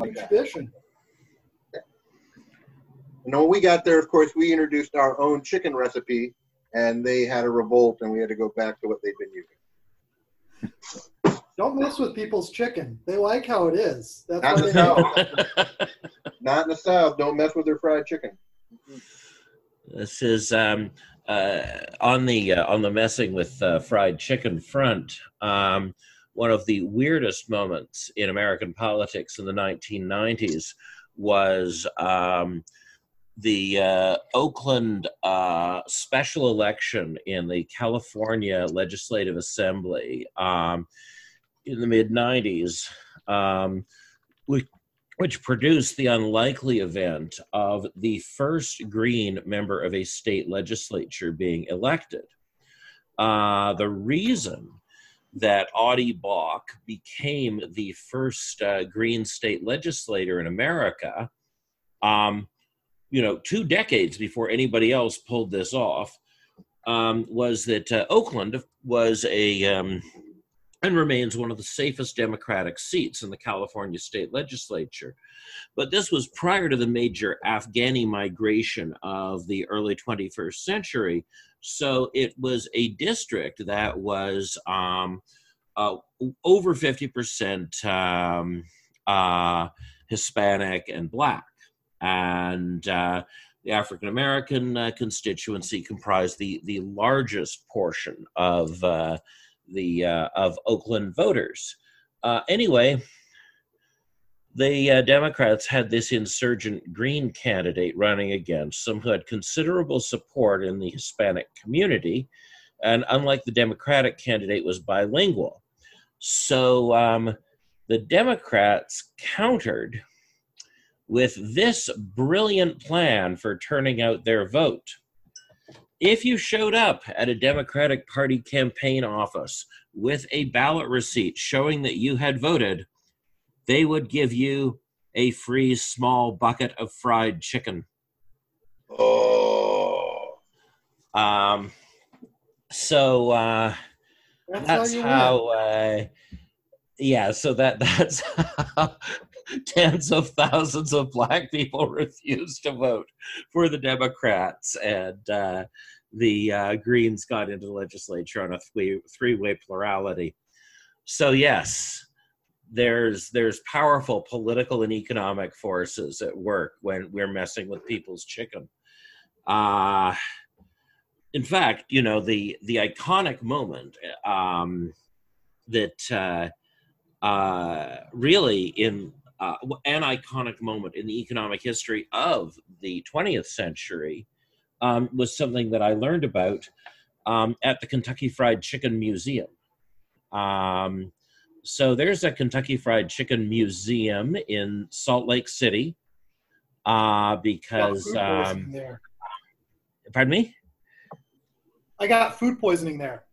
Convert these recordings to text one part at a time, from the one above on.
like tradition. And when we got there, of course, we introduced our own chicken recipe, and they had a revolt, and we had to go back to what they'd been using. Don't mess with people's chicken. They like how it is. That's Not in the they know. south. Not in the south. Don't mess with their fried chicken. This is um, uh, on the uh, on the messing with uh, fried chicken front. Um, one of the weirdest moments in American politics in the 1990s was um, the uh, Oakland uh, special election in the California Legislative Assembly um, in the mid 90s, um, which, which produced the unlikely event of the first Green member of a state legislature being elected. Uh, the reason that Audie Bock became the first uh, Green state legislator in America, um, you know, two decades before anybody else pulled this off, um, was that uh, Oakland was a um, and remains one of the safest Democratic seats in the California state legislature. But this was prior to the major Afghani migration of the early 21st century. So it was a district that was um, uh, over 50% um, uh, Hispanic and Black. And uh, the African American uh, constituency comprised the, the largest portion of uh, the uh, of Oakland voters. Anyway, the uh, Democrats had this insurgent Green candidate running against them who had considerable support in the Hispanic community, and unlike the Democratic candidate, was bilingual. So um, the Democrats countered with this brilliant plan for turning out their vote if you showed up at a Democratic Party campaign office with a ballot receipt showing that you had voted, they would give you a free small bucket of fried chicken. Oh. Um, so uh, That's, that's how how. Uh, yeah, so that that's how tens of thousands of black people refused to vote for the Democrats, and uh, the uh, Greens got into the legislature on a three three-way plurality. So yes, there's there's powerful political and economic forces at work when we're messing with people's chicken. Uh, in fact, you know the the iconic moment um, that uh, uh, really in uh, an iconic moment in the economic history of the 20th century um, was something that I learned about um, at the Kentucky Fried Chicken Museum. Um, so there's a Kentucky Fried Chicken Museum in Salt Lake City uh, because, um, there. pardon me? I got food poisoning there.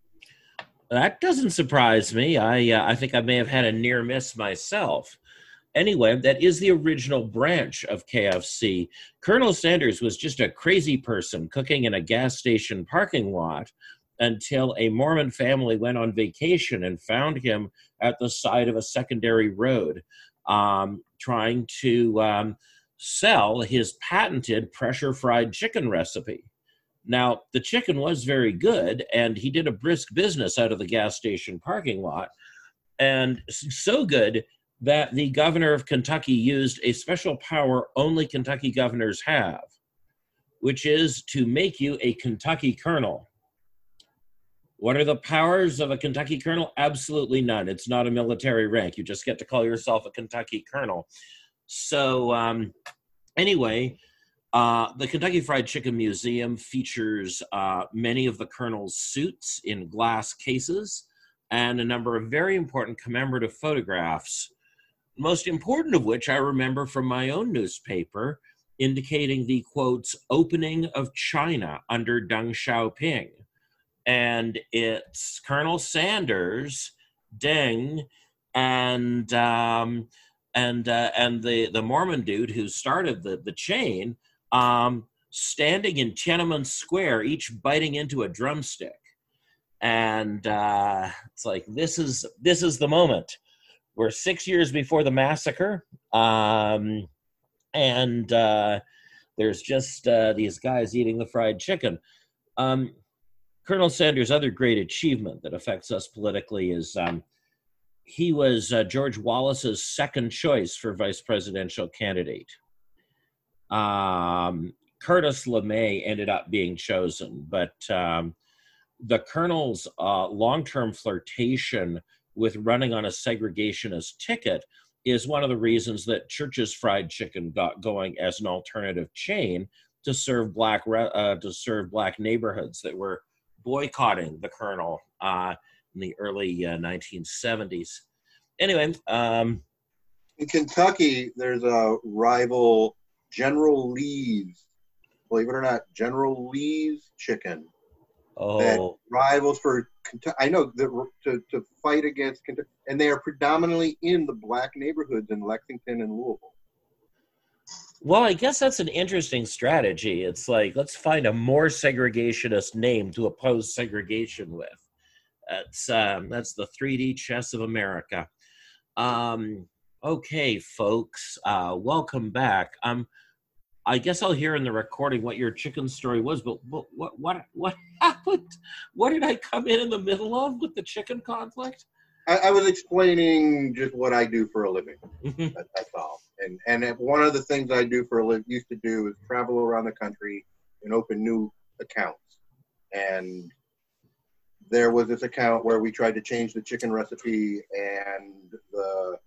That doesn't surprise me. I uh, I think I may have had a near miss myself. Anyway, that is the original branch of KFC. Colonel Sanders was just a crazy person cooking in a gas station parking lot until a Mormon family went on vacation and found him at the side of a secondary road, um, trying to um, sell his patented pressure fried chicken recipe. Now, the chicken was very good, and he did a brisk business out of the gas station parking lot. And so good that the governor of Kentucky used a special power only Kentucky governors have, which is to make you a Kentucky colonel. What are the powers of a Kentucky colonel? Absolutely none. It's not a military rank. You just get to call yourself a Kentucky colonel. So, um, anyway, uh, the Kentucky Fried Chicken Museum features uh, many of the colonel's suits in glass cases and a number of very important commemorative photographs, most important of which I remember from my own newspaper, indicating the quotes opening of China under Deng Xiaoping. And it's Colonel Sanders, Ding, and um, and uh, and the the Mormon dude who started the the chain um, standing in Tiananmen Square, each biting into a drumstick, and uh, it's like this is this is the moment. we're six years before the massacre, um, and uh, there's just uh, these guys eating the fried chicken. Um, Colonel Sanders' other great achievement that affects us politically is um, he was uh, George Wallace's second choice for vice presidential candidate. Um, Curtis LeMay ended up being chosen, but um, the colonel's uh, long term flirtation with running on a segregationist ticket is one of the reasons that Church's Fried Chicken got going as an alternative chain to serve black uh, to serve black neighborhoods that were boycotting the colonel uh, in the early 1970s. Uh, anyway, um, in Kentucky, there's a rival General Lee's. Believe it or not, General Lee's chicken. Oh. That rivals for Kentucky. I know that to, to fight against Kentucky, and they are predominantly in the black neighborhoods in Lexington and Louisville. Well, I guess that's an interesting strategy. It's like let's find a more segregationist name to oppose segregation with. That's um, that's the 3D chess of America. Um, okay, folks, uh, welcome back. Um, I guess I'll hear in the recording what your chicken story was, but what what what, what happened? What did I come in in the middle of with the chicken conflict? I, I was explaining just what I do for a living. Mm-hmm. that, that's all. And and one of the things I do for a living used to do is travel around the country and open new accounts. And there was this account where we tried to change the chicken recipe, and the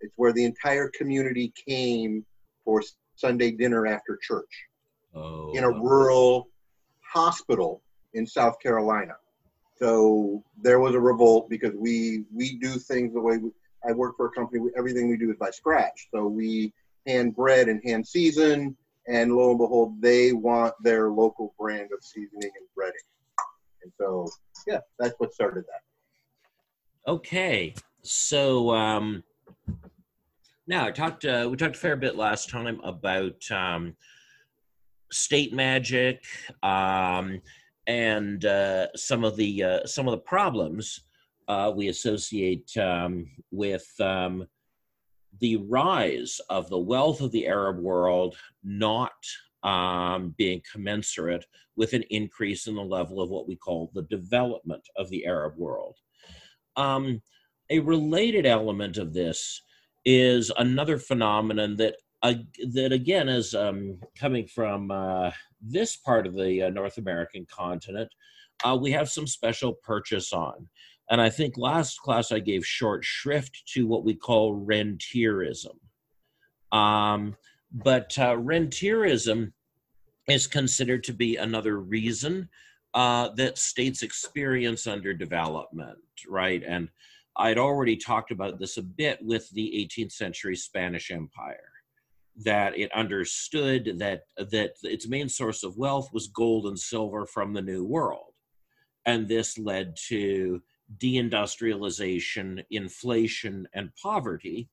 it's where the entire community came for Sunday dinner after church oh, in a rural hospital in South Carolina. So there was a revolt because we we do things the way we, I work for a company. We, everything we do is by scratch. So we hand bread and hand season, and lo and behold, they want their local brand of seasoning and breading. And so, yeah, that's what started that. Okay, so um, now I talked. Uh, we talked a fair bit last time about um, state magic um, and uh, some of the uh, some of the problems uh, we associate um, with um, the rise of the wealth of the Arab world not um, being commensurate with an increase in the level of what we call the development of the Arab world. Um, a related element of this is another phenomenon that uh, that again is um, coming from uh, this part of the uh, North American continent. Uh, we have some special purchase on, and I think last class I gave short shrift to what we call rentierism. Um, but uh, rentierism is considered to be another reason uh, that states experience underdevelopment, right? And I'd already talked about this a bit with the 18th century Spanish Empire, that it understood that that its main source of wealth was gold and silver from the New World, and this led to deindustrialization, inflation, and poverty,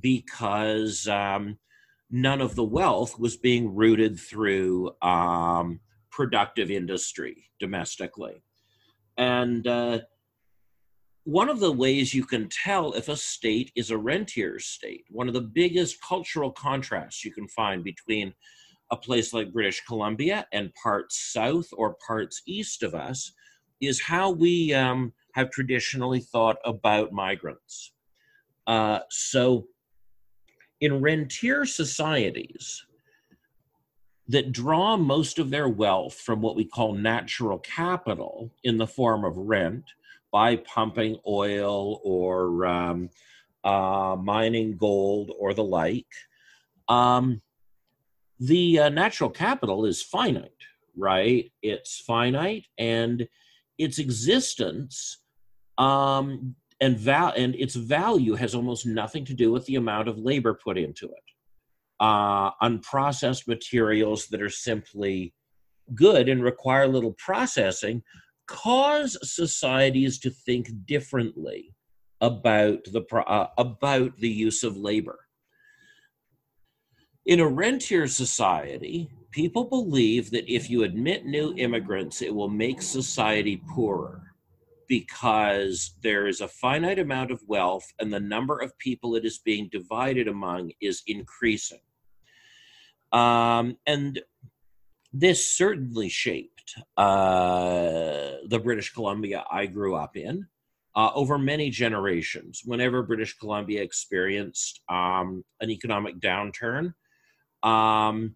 because um, none of the wealth was being rooted through um, productive industry domestically, and uh, one of the ways you can tell if a state is a rentier state, one of the biggest cultural contrasts you can find between a place like British Columbia and parts south or parts east of us, is how we um, have traditionally thought about migrants. Uh, so, in rentier societies that draw most of their wealth from what we call natural capital in the form of rent, by pumping oil or um, uh, mining gold or the like, um, the uh, natural capital is finite, right? It's finite and its existence um, and, val- and its value has almost nothing to do with the amount of labor put into it. Uh, unprocessed materials that are simply good and require little processing cause societies to think differently about the uh, about the use of labor. In a rentier society, people believe that if you admit new immigrants, it will make society poorer. because there is a finite amount of wealth and the number of people it is being divided among is increasing. Um, and this certainly shaped uh, the British Columbia I grew up in uh, over many generations. Whenever British Columbia experienced um, an economic downturn, um,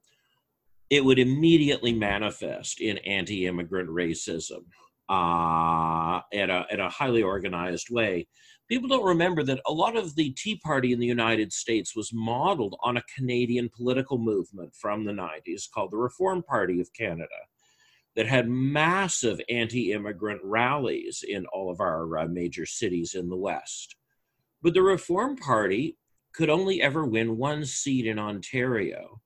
it would immediately manifest in anti immigrant racism uh, at, a, a highly organized way. People don't remember that a lot of the Tea Party in the United States was modeled on a Canadian political movement from the 90s called the Reform Party of Canada that had massive anti immigrant rallies in all of our uh, major cities in the West. But the Reform Party could only ever win one seat in Ontario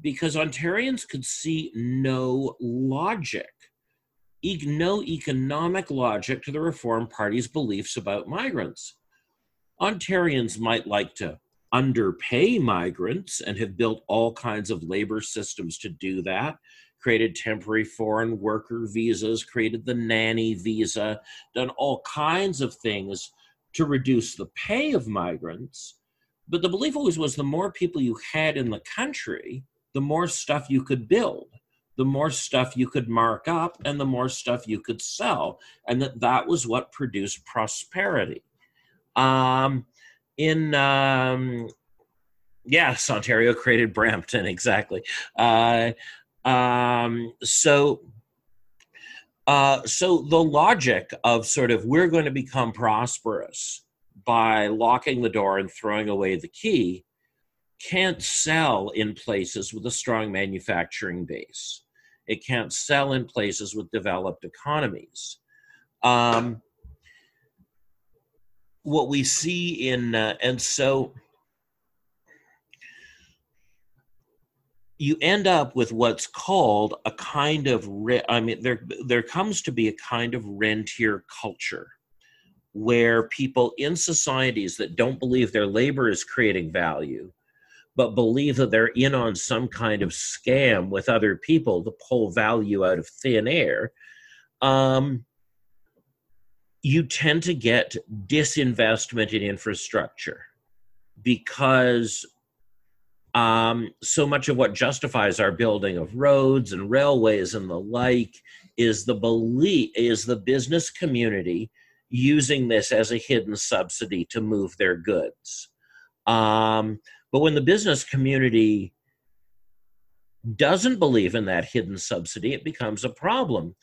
because Ontarians could see no logic, no economic logic to the Reform Party's beliefs about migrants. Ontarians might like to underpay migrants and have built all kinds of labor systems to do that, created temporary foreign worker visas, created the nanny visa, done all kinds of things to reduce the pay of migrants. But the belief always was the more people you had in the country, the more stuff you could build the more stuff you could mark up and the more stuff you could sell and that that was what produced prosperity um, in um, yes ontario created brampton exactly uh, um, so uh, so the logic of sort of we're going to become prosperous by locking the door and throwing away the key can't sell in places with a strong manufacturing base. It can't sell in places with developed economies. Um, what we see in, uh, and so you end up with what's called a kind of, I mean, there, there comes to be a kind of rentier culture where people in societies that don't believe their labor is creating value but believe that they're in on some kind of scam with other people to pull value out of thin air, um, you tend to get disinvestment in infrastructure because um, so much of what justifies our building of roads and railways and the like is the belief is the business community using this as a hidden subsidy to move their goods. Um, but when the business community doesn't believe in that hidden subsidy, it becomes a problem.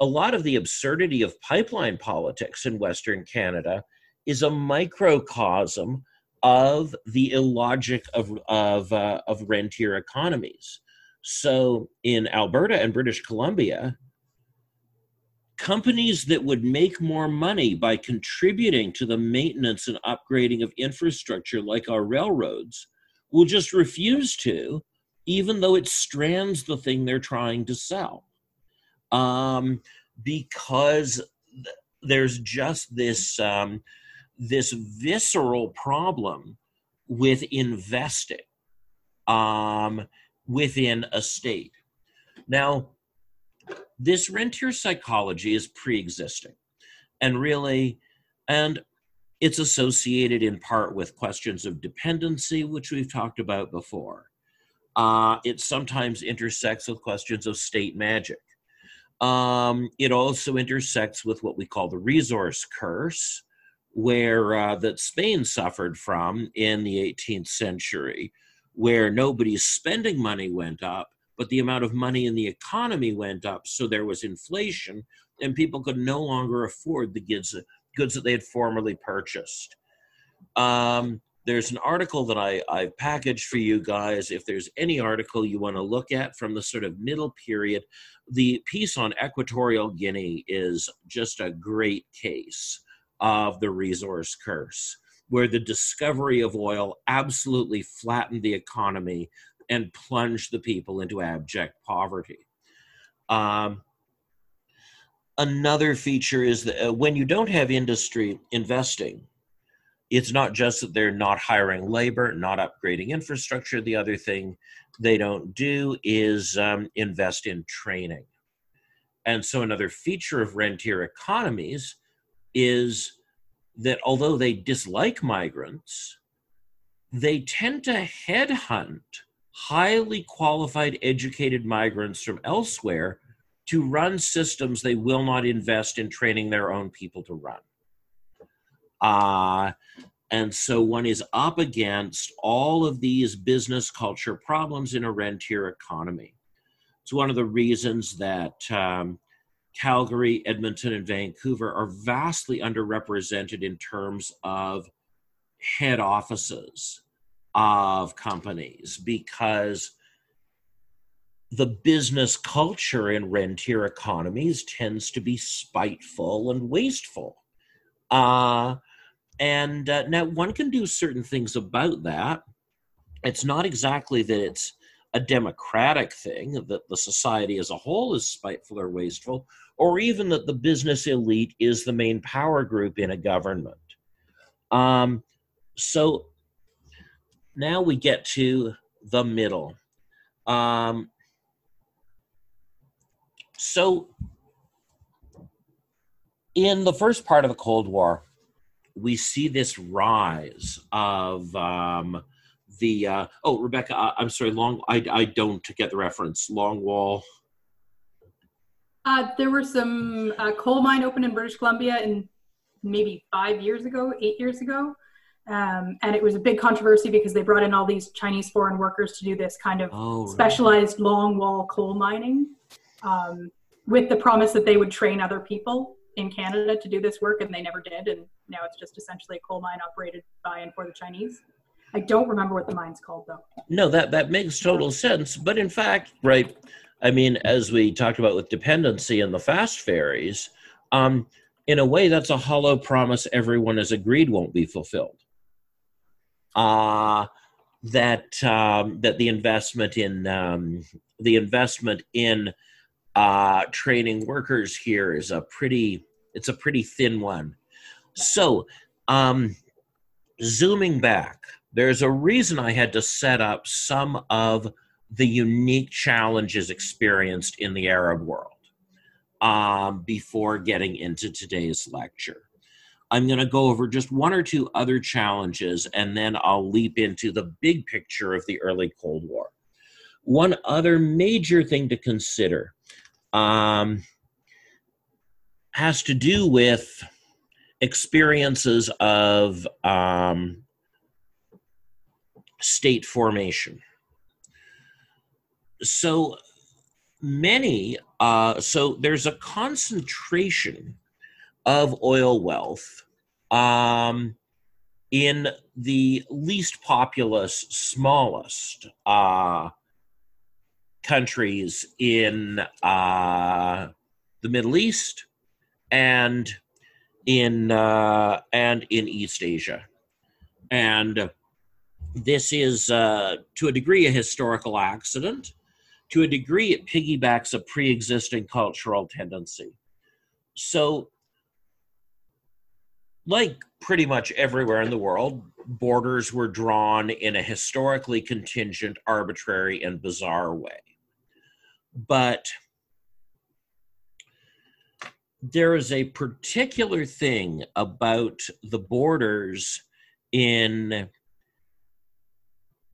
A lot of the absurdity of pipeline politics in Western Canada is a microcosm of the illogic of of uh, of rentier economies. So in Alberta and British Columbia, companies that would make more money by contributing to the maintenance and upgrading of infrastructure like our railroads will just refuse to, even though it strands the thing they're trying to sell. Um, because th- there's just this um, this visceral problem with investing um, within a state. Now, this rentier psychology is pre-existing, and really, and it's associated in part with questions of dependency, which we've talked about before. Uh, it sometimes intersects with questions of state magic. Um, it also intersects with what we call the resource curse, where uh, that Spain suffered from in the 18th century, where nobody's spending money went up, but the amount of money in the economy went up, so there was inflation, and people could no longer afford the goods goods that they had formerly purchased. Um, there's an article that I, I packaged for you guys. If there's any article you want to look at from the sort of middle period, the piece on Equatorial Guinea is just a great case of the resource curse, where the discovery of oil absolutely flattened the economy and plunged the people into abject poverty. Um, another feature is that uh, when you don't have industry investing, it's not just that they're not hiring labor, not upgrading infrastructure. The other thing they don't do is um, invest in training. And so, another feature of rentier economies is that although they dislike migrants, they tend to headhunt highly qualified, educated migrants from elsewhere to run systems they will not invest in training their own people to run. Uh, and so one is up against all of these business culture problems in a rentier economy. It's one of the reasons that um, Calgary, Edmonton, and Vancouver are vastly underrepresented in terms of head offices of companies because the business culture in rentier economies tends to be spiteful and wasteful. Uh, and uh, now one can do certain things about that. It's not exactly that it's a democratic thing, that the society as a whole is spiteful or wasteful, or even that the business elite is the main power group in a government. Um, so now we get to the middle. Um, so, in the first part of the Cold War, we see this rise of um, the uh, oh Rebecca, I, am sorry, long. I I don't get the reference. Long Wall. Uh, there were some uh, coal mine opened in British Columbia in maybe five years ago, eight years ago. Um, and it was a big controversy because they brought in all these Chinese foreign workers to do this kind of oh, specialized long wall coal mining um, with the promise that they would train other people in Canada to do this work, and they never did. And now it's just essentially a coal mine operated by and for the Chinese. I don't remember what the mine's called though. No, that that makes total sense. But in fact, right, I mean, as we talked about with dependency and the fast ferries, um, in a way, that's a hollow promise everyone has agreed won't be fulfilled uh, that um, that the investment in um, the investment in uh, training workers here is a pretty it's a pretty thin one. So, um, zooming back, there's a reason I had to set up some of the unique challenges experienced in the Arab world um, before getting into today's lecture. I'm going to go over just one or two other challenges and then I'll leap into the big picture of the early Cold War. One other major thing to consider um, has to do with experiences of um, state formation. So many, uh, so there's a concentration of oil wealth um, in the least populous, smallest uh, countries in uh, the Middle East and in uh, and in East Asia, and this is uh, to a degree a historical accident. To a degree, it piggybacks a pre-existing cultural tendency. So like pretty much everywhere in the world, borders were drawn in a historically contingent, arbitrary, and bizarre way. But there is a particular thing about the borders in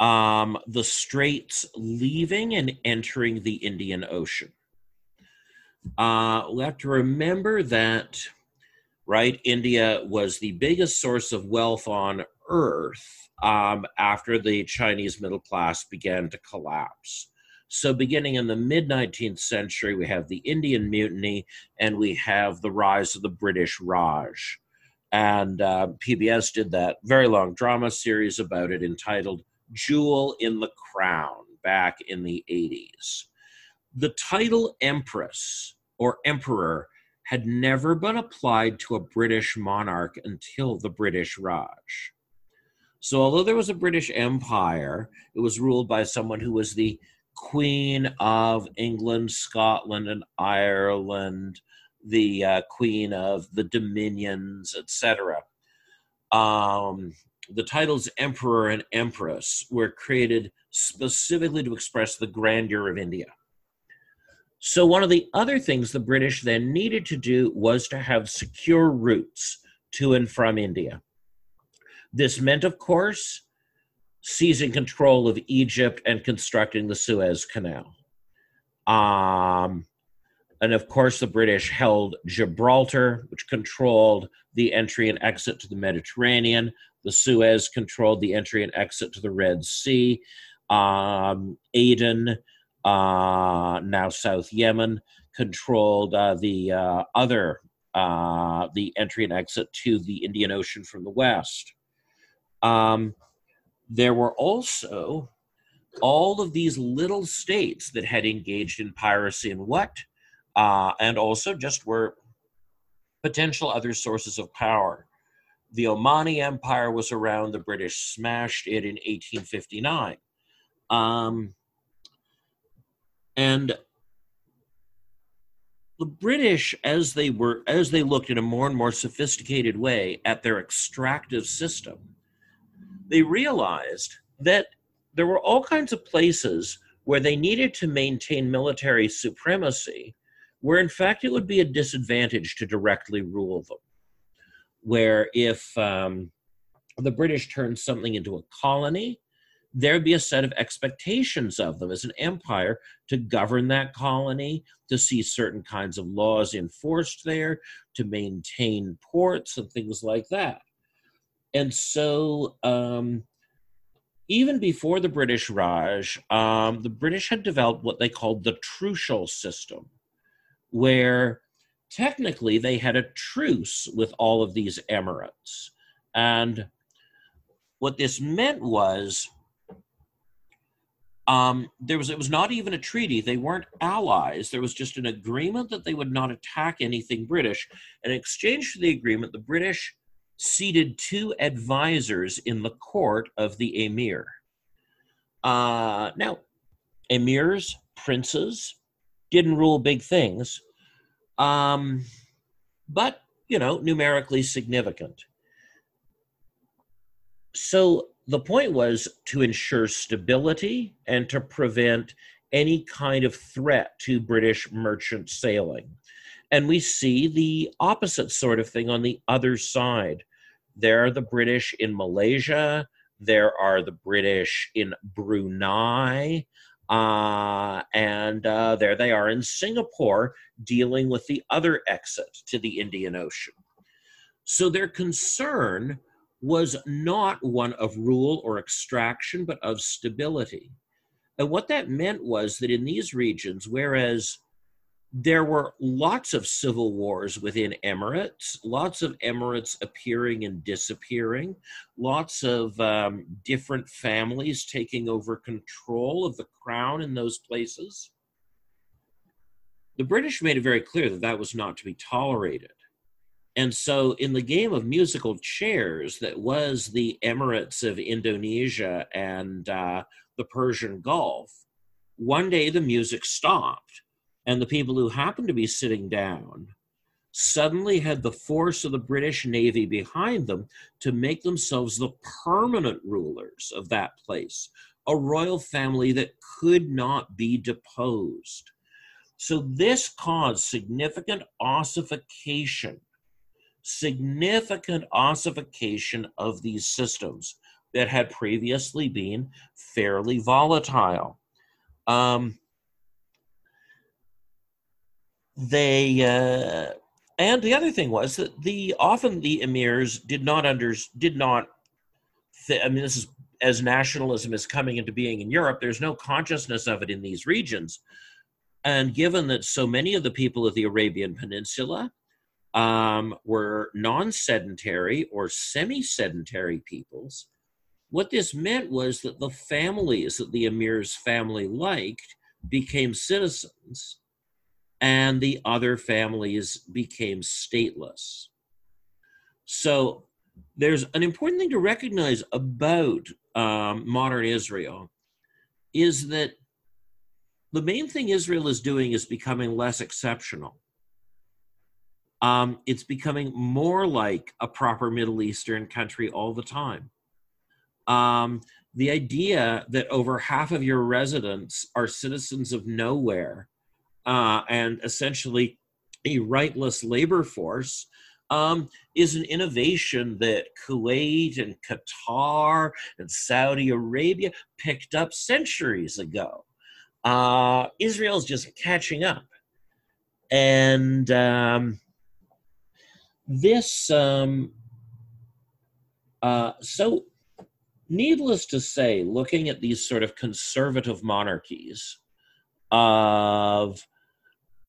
um, the straits leaving and entering the Indian Ocean. Uh, we have to remember that right? India was the biggest source of wealth on earth um, after the Chinese middle class began to collapse. So, beginning in the mid 19th century, we have the Indian Mutiny and we have the rise of the British Raj. And uh, PBS did that very long drama series about it entitled Jewel in the Crown back in the 80s. The title Empress or Emperor had never been applied to a British monarch until the British Raj. So, although there was a British Empire, it was ruled by someone who was the Queen of England, Scotland, and Ireland, the uh, Queen of the Dominions, etc. Um, the titles Emperor and Empress were created specifically to express the grandeur of India. So, one of the other things the British then needed to do was to have secure routes to and from India. This meant, of course, seizing control of Egypt and constructing the Suez Canal. Um, and of course, the British held Gibraltar, which controlled the entry and exit to the Mediterranean. The Suez controlled the entry and exit to the Red Sea. Um, Aden, uh, now South Yemen, controlled uh, the uh, other, uh, the entry and exit to the Indian Ocean from the west. Um, there were also all of these little states that had engaged in piracy and what, uh, and also just were potential other sources of power. The Omani Empire was around, the British smashed it in 1859. Um, and the British, as they were, as they looked in a more and more sophisticated way at their extractive system, they realized that there were all kinds of places where they needed to maintain military supremacy, where in fact it would be a disadvantage to directly rule them. Where if um, the British turned something into a colony, there'd be a set of expectations of them as an empire to govern that colony, to see certain kinds of laws enforced there, to maintain ports and things like that. And so, um, even before the British Raj, um, the British had developed what they called the trucial system, where technically they had a truce with all of these emirates. And what this meant was um, there was it was not even a treaty. They weren't allies. There was just an agreement that they would not attack anything British. And in exchange for the agreement, the British seated two advisors in the court of the emir. Uh, now, emirs, princes, didn't rule big things, um, but you know, numerically significant. So the point was to ensure stability and to prevent any kind of threat to British merchant sailing. And we see the opposite sort of thing on the other side. There are the British in Malaysia, there are the British in Brunei, uh, and uh, there they are in Singapore dealing with the other exit to the Indian Ocean. So their concern was not one of rule or extraction, but of stability. And what that meant was that in these regions, whereas there were lots of civil wars within emirates, lots of emirates appearing and disappearing, lots of um, different families taking over control of the crown in those places. The British made it very clear that that was not to be tolerated. And so, in the game of musical chairs that was the Emirates of Indonesia and uh, the Persian Gulf, one day the music stopped, and the people who happened to be sitting down suddenly had the force of the British Navy behind them to make themselves the permanent rulers of that place, a royal family that could not be deposed. So, this caused significant ossification significant ossification of these systems that had previously been fairly volatile. Um, they uh, and the other thing was that the often the emirs did not under did not. Th- I mean, this is as nationalism is coming into being in Europe. There's no consciousness of it in these regions, and given that so many of the people of the Arabian Peninsula um, were non sedentary or semi sedentary peoples. What this meant was that the families that the emir's family liked became citizens, and the other families became stateless. So there's an important thing to recognize about um, modern Israel is that the main thing Israel is doing is becoming less exceptional um, it's becoming more like a proper Middle Eastern country all the time. Um, the idea that over half of your residents are citizens of nowhere uh, and essentially a rightless labor force um, is an innovation that Kuwait and Qatar and Saudi Arabia picked up centuries ago. Uh, Israel's just catching up. And um, this, um, uh, so needless to say, looking at these sort of conservative monarchies of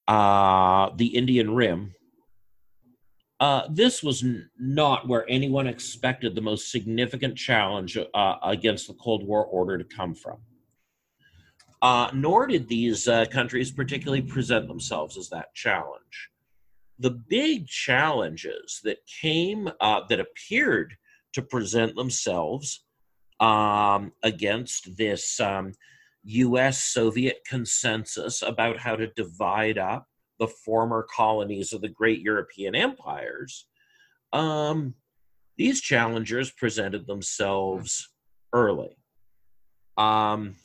uh, the Indian Rim, uh, this was n- not where anyone expected the most significant challenge uh, against the Cold War order to come from. Uh, nor did these uh, countries particularly present themselves as that challenge. The big challenges that came, uh, that appeared to present themselves um, against this um, US Soviet consensus about how to divide up the former colonies of the great European empires, um, these challengers presented themselves early. Um,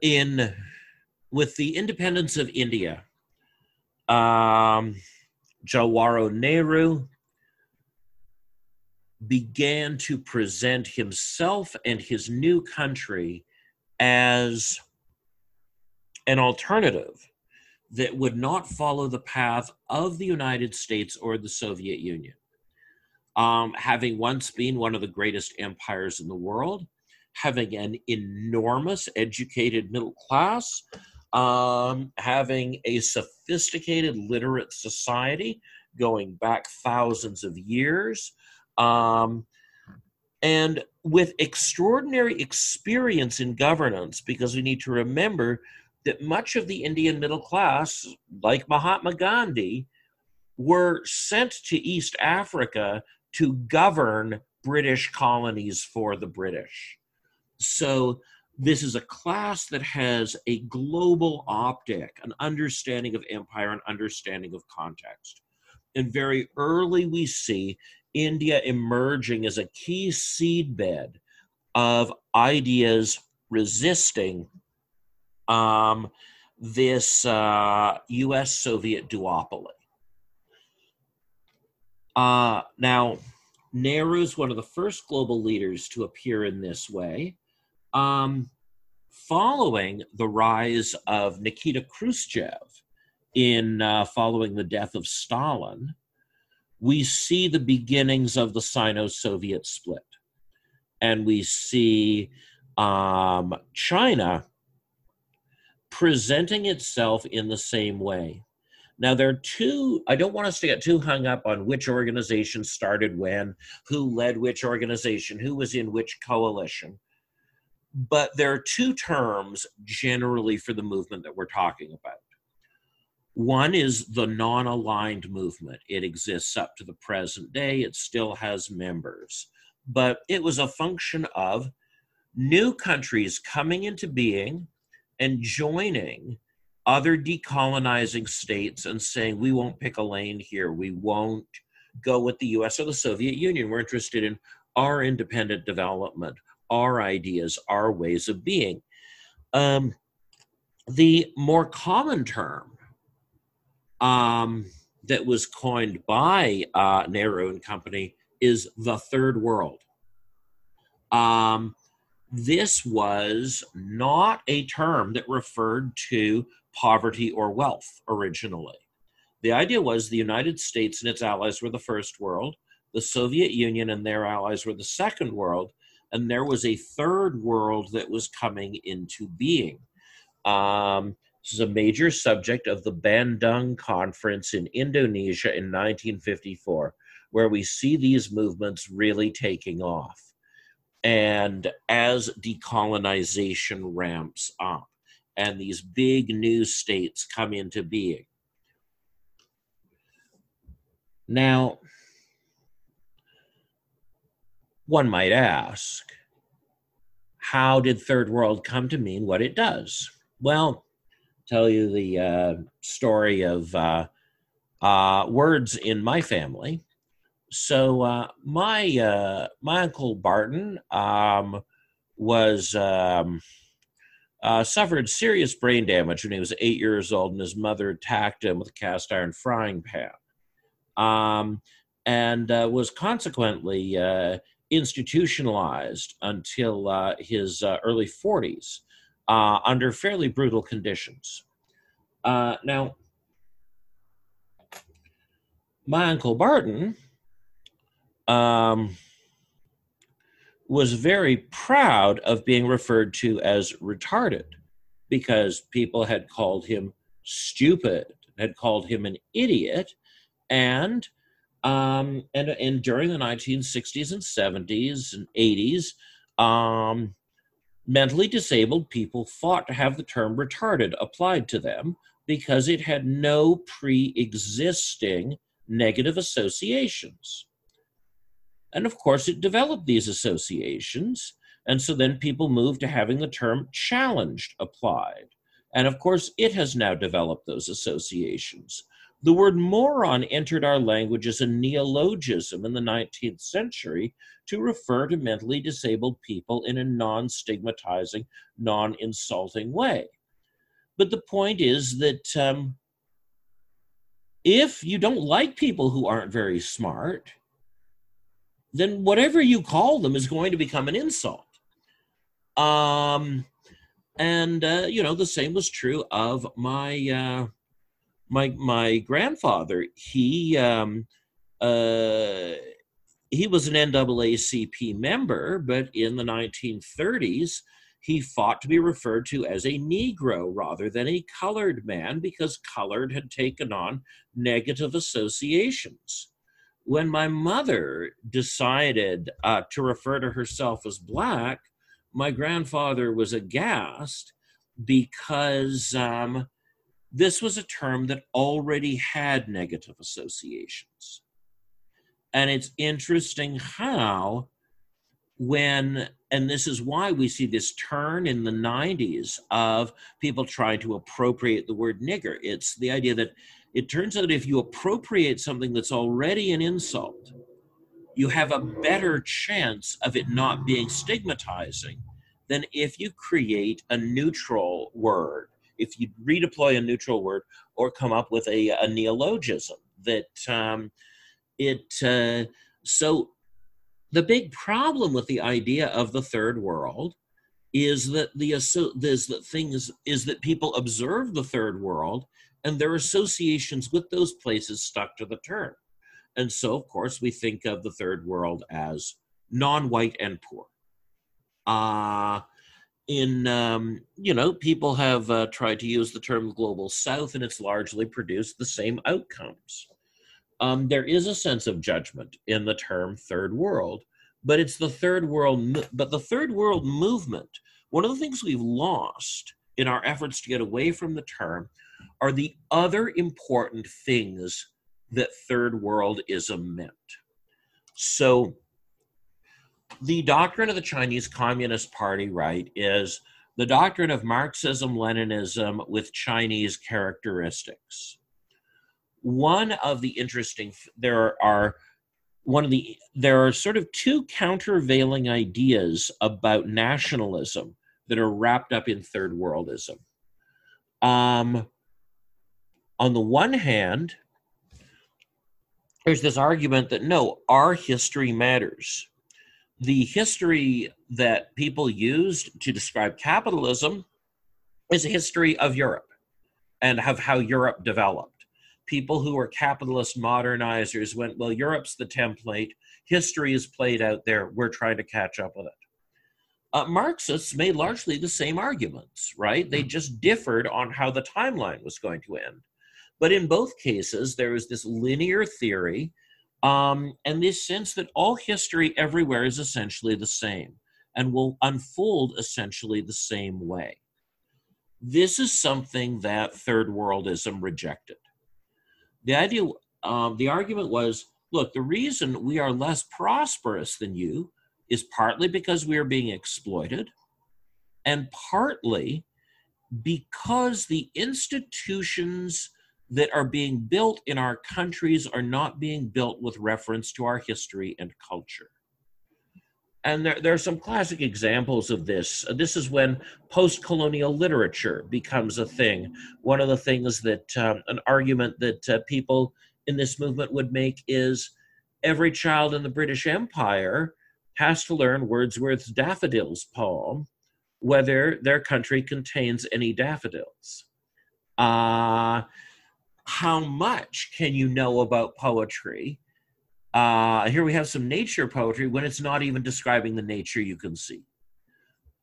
in with the independence of India, um, Jawaharlal Nehru began to present himself and his new country as an alternative that would not follow the path of the United States or the Soviet Union. Um, having once been one of the greatest empires in the world, having an enormous educated middle class, um, having a sophisticated literate society going back thousands of years, um, and with extraordinary experience in governance, because we need to remember that much of the Indian middle class, like Mahatma Gandhi, were sent to East Africa to govern British colonies for the British. So, this is a class that has a global optic, an understanding of empire, an understanding of context. And very early, we see India emerging as a key seedbed of ideas resisting um, this uh, US Soviet duopoly. Uh, now, is one of the first global leaders to appear in this way. Um, following the rise of Nikita Khrushchev in uh, following the death of Stalin, we see the beginnings of the Sino Soviet split. And we see um, China presenting itself in the same way. Now, there are two, I don't want us to get too hung up on which organization started when, who led which organization, who was in which coalition. But there are two terms generally for the movement that we're talking about. One is the non aligned movement. It exists up to the present day, it still has members. But it was a function of new countries coming into being and joining other decolonizing states and saying, we won't pick a lane here. We won't go with the US or the Soviet Union. We're interested in our independent development, our ideas, our ways of being. Um, the more common term um, that was coined by uh, Nehru and company is the third world. Um, this was not a term that referred to poverty or wealth originally. The idea was the United States and its allies were the first world, the Soviet Union and their allies were the second world, and there was a third world that was coming into being. Um, this is a major subject of the Bandung Conference in Indonesia in 1954, where we see these movements really taking off. And as decolonization ramps up and these big new states come into being. Now, one might ask, how did third world come to mean what it does? Well, tell you the uh, story of uh, uh, words in my family. So uh, my uh, my uncle Barton um, was um, uh, suffered serious brain damage when he was eight years old, and his mother attacked him with a cast iron frying pan, um, and was consequently institutionalized until his early 40s uh, under fairly brutal conditions. now, my uncle Barton um, was very proud of being referred to as retarded because people had called him stupid, had called him an idiot, and um, and and during the 1960s and 70s and 80s, um, mentally disabled people fought to have the term retarded applied to them because it had no pre-existing negative associations. And of course, it developed these associations. And so then people moved to having the term challenged applied. And of course, it has now developed those associations. The word moron entered our language as a neologism in the 19th century to refer to mentally disabled people in a non stigmatizing, non insulting way. But the point is that um, if you don't like people who aren't very smart, then whatever you call them is going to become an insult. Um, and uh, you know the same was true of my uh, my my grandfather. He um, uh, he was an NAACP member, but in the 1930s he fought to be referred to as a Negro rather than a colored man because colored had taken on negative associations when my mother decided uh, to refer to herself as black, my grandfather was aghast because um, this was a term that already had negative associations. And it's interesting how, when, and this is why we see this turn in the 90s of people trying to appropriate the word nigger. It's the idea that it turns out if you appropriate something that's already an insult, you have a better chance of it not being stigmatizing than if you create a neutral word, if you redeploy a neutral word or come up with a, a neologism that um, it, uh, so the big problem with the idea of the third world is that the is that things is that people observe the third world and their associations with those places stuck to the term. And so, of course, we think of the third world as non white and poor. Uh, in, um, you know, people have uh, tried to use the term global south, and it's largely produced the same outcomes. Um, there is a sense of judgment in the term third world, but it's the third world, but the third world movement, one of the things we've lost in our efforts to get away from the term are the other important things that third worldism meant. So, the doctrine of the Chinese Communist Party, right, is the doctrine of Marxism Leninism with Chinese characteristics. One of the interesting, there are one of the, there are sort of two countervailing ideas about nationalism that are wrapped up in third worldism. Um, on the one hand, there's this argument that no, our history matters. The history that people used to describe capitalism is a history of Europe and of how Europe developed. People who were capitalist modernizers went, well, Europe's the template, history is played out there, we're trying to catch up with it. Uh, Marxists made largely the same arguments, right? They just differed on how the timeline was going to end. But in both cases, there is this linear theory um, and this sense that all history everywhere is essentially the same and will unfold essentially the same way. This is something that third worldism rejected. The idea, um, the argument was look, the reason we are less prosperous than you is partly because we are being exploited, and partly because the institutions that are being built in our countries are not being built with reference to our history and culture. and there, there are some classic examples of this. This is when post colonial literature becomes a thing. One of the things that um, an argument that uh, people in this movement would make is every child in the British Empire has to learn Wordsworth's Daffodils poem, whether their country contains any daffodils. Uh, how much can you know about poetry? Uh, here we have some nature poetry when it's not even describing the nature you can see.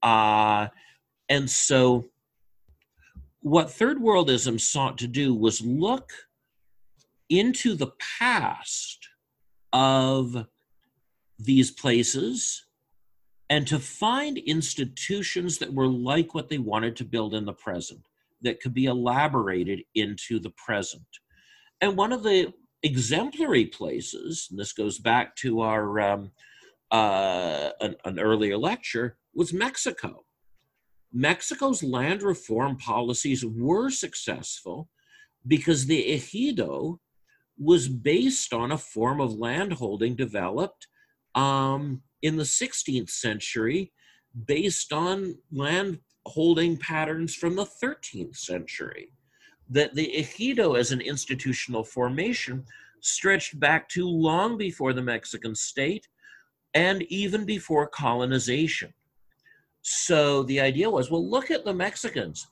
Uh, and so, what third worldism sought to do was look into the past of these places and to find institutions that were like what they wanted to build in the present that could be elaborated into the present. And one of the exemplary places, and this goes back to our um, uh, an, an earlier lecture, was Mexico. Mexico's land reform policies were successful because the ejido was based on a form of landholding developed um, in the 16th century based on land holding patterns from the 13th century. That the ejido as an institutional formation stretched back to long before the Mexican state and even before colonization. So the idea was well, look at the Mexicans.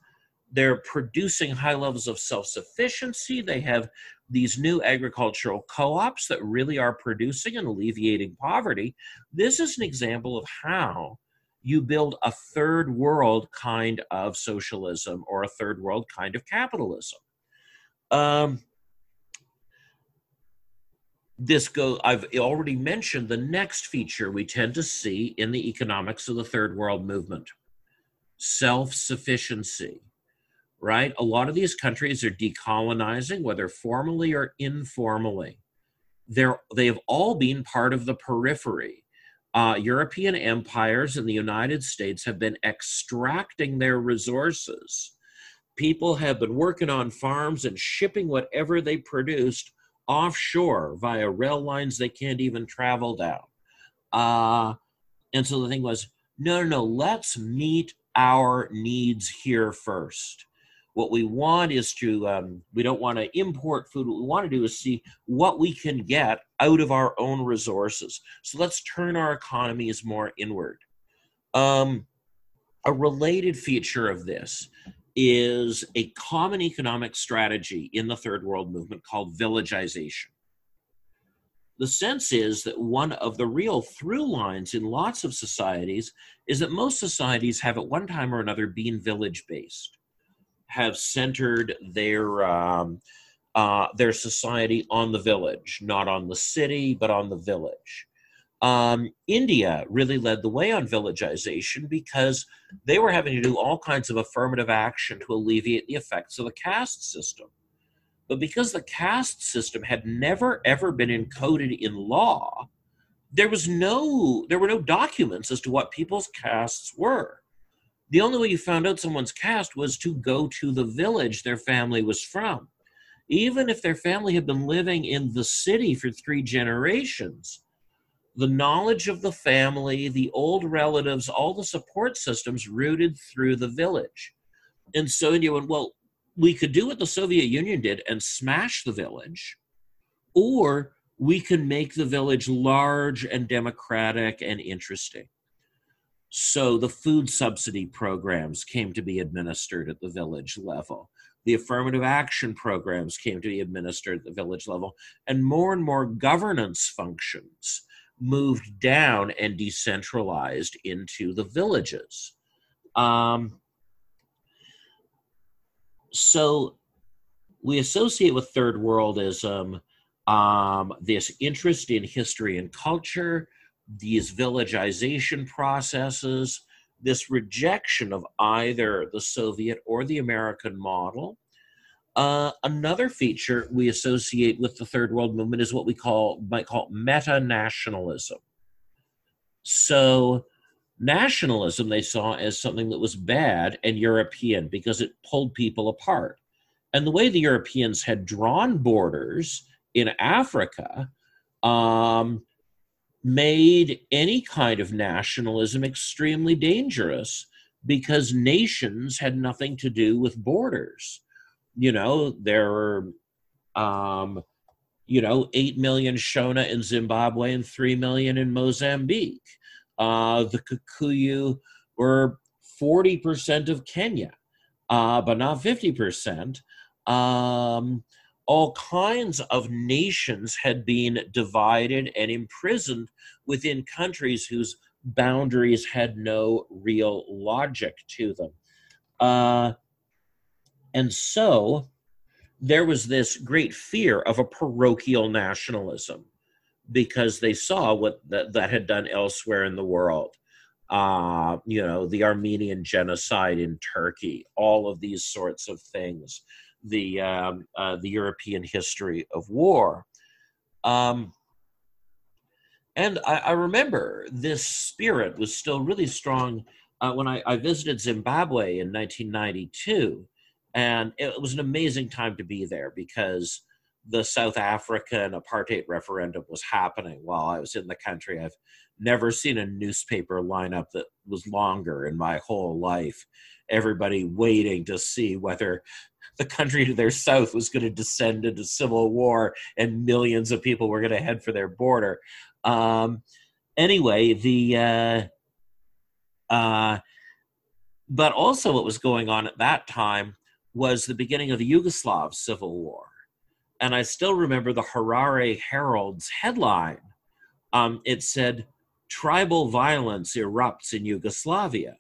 They're producing high levels of self sufficiency. They have these new agricultural co ops that really are producing and alleviating poverty. This is an example of how you build a third world kind of socialism or a third world kind of capitalism. Um, this go I've already mentioned the next feature we tend to see in the economics of the third world movement self-sufficiency right? A lot of these countries are decolonizing whether formally or informally. They're they've all been part of the periphery uh, European empires and the United States have been extracting their resources. People have been working on farms and shipping whatever they produced offshore via rail lines they can't even travel down. Uh, and so the thing was no, no, no, let's meet our needs here first. What we want is to, um, we don't want to import food. What we want to do is see what we can get out of our own resources. So let's turn our economies more inward. Um, a related feature of this is a common economic strategy in the third world movement called villagization. The sense is that one of the real through lines in lots of societies is that most societies have at one time or another been village based have centered their um, uh, their society on the village, not on the city, but on the village. Um, India really led the way on villagization because they were having to do all kinds of affirmative action to alleviate the effects of the caste system. But because the caste system had never ever been encoded in law, there was no there were no documents as to what people's castes were the only way you found out someone's caste was to go to the village their family was from. Even if their family had been living in the city for three generations, the knowledge of the family, the old relatives, all the support systems rooted through the village. And so India went, well, we could do what the Soviet Union did and smash the village, or we can make the village large and democratic and interesting. So the food subsidy programs came to be administered at the village level. The affirmative action programs came to be administered at the village level. And more and more governance functions moved down and decentralized into the villages. Um, so we associate with third worldism um, this interest in history and culture, these villagization processes, this rejection of either the Soviet or the American model. Uh, another feature we associate with the Third World Movement is what we call might call meta nationalism. So, nationalism they saw as something that was bad and European because it pulled people apart. And the way the Europeans had drawn borders in Africa, um, made any kind of nationalism extremely dangerous because nations had nothing to do with borders. You know, there were, um, you know, 8 million Shona in Zimbabwe and 3 million in Mozambique. Uh, the Kikuyu were 40% of Kenya, uh, but not 50%. Um, all kinds of nations had been divided and imprisoned within countries whose boundaries had no real logic to them. Uh, and so there was this great fear of a parochial nationalism because they saw what that, that had done elsewhere in the world. Uh, you know, the Armenian genocide in Turkey, all of these sorts of things, the um, uh, the European history of war. Um, and I, I, remember this spirit was still really strong uh, when I, I, visited Zimbabwe in 1992. And it was an amazing time to be there because the South African apartheid referendum was happening while I was in the country. I've never seen a newspaper lineup that was longer in my whole life. Everybody waiting to see whether the country to their south was going to descend into civil war and millions of people were going to head for their border. Um, anyway, the uh, uh, but also what was going on at that time was the beginning of the Yugoslav civil war, and I still remember the Harare Herald's headline. Um, it said, "Tribal violence erupts in Yugoslavia,"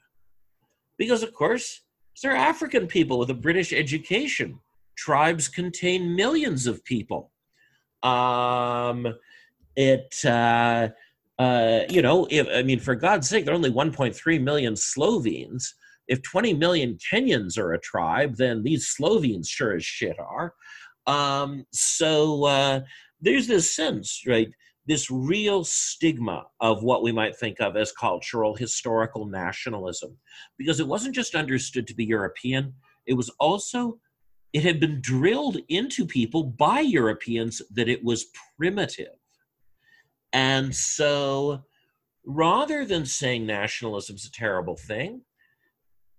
because of course they're African people with a British education. Tribes contain millions of people. Um, it uh, uh, you know if, i mean for god's sake there are only 1.3 million slovenes if 20 million kenyans are a tribe then these slovenes sure as shit are um, so uh, there's this sense right this real stigma of what we might think of as cultural historical nationalism because it wasn't just understood to be european it was also it had been drilled into people by europeans that it was primitive and so rather than saying nationalism is a terrible thing,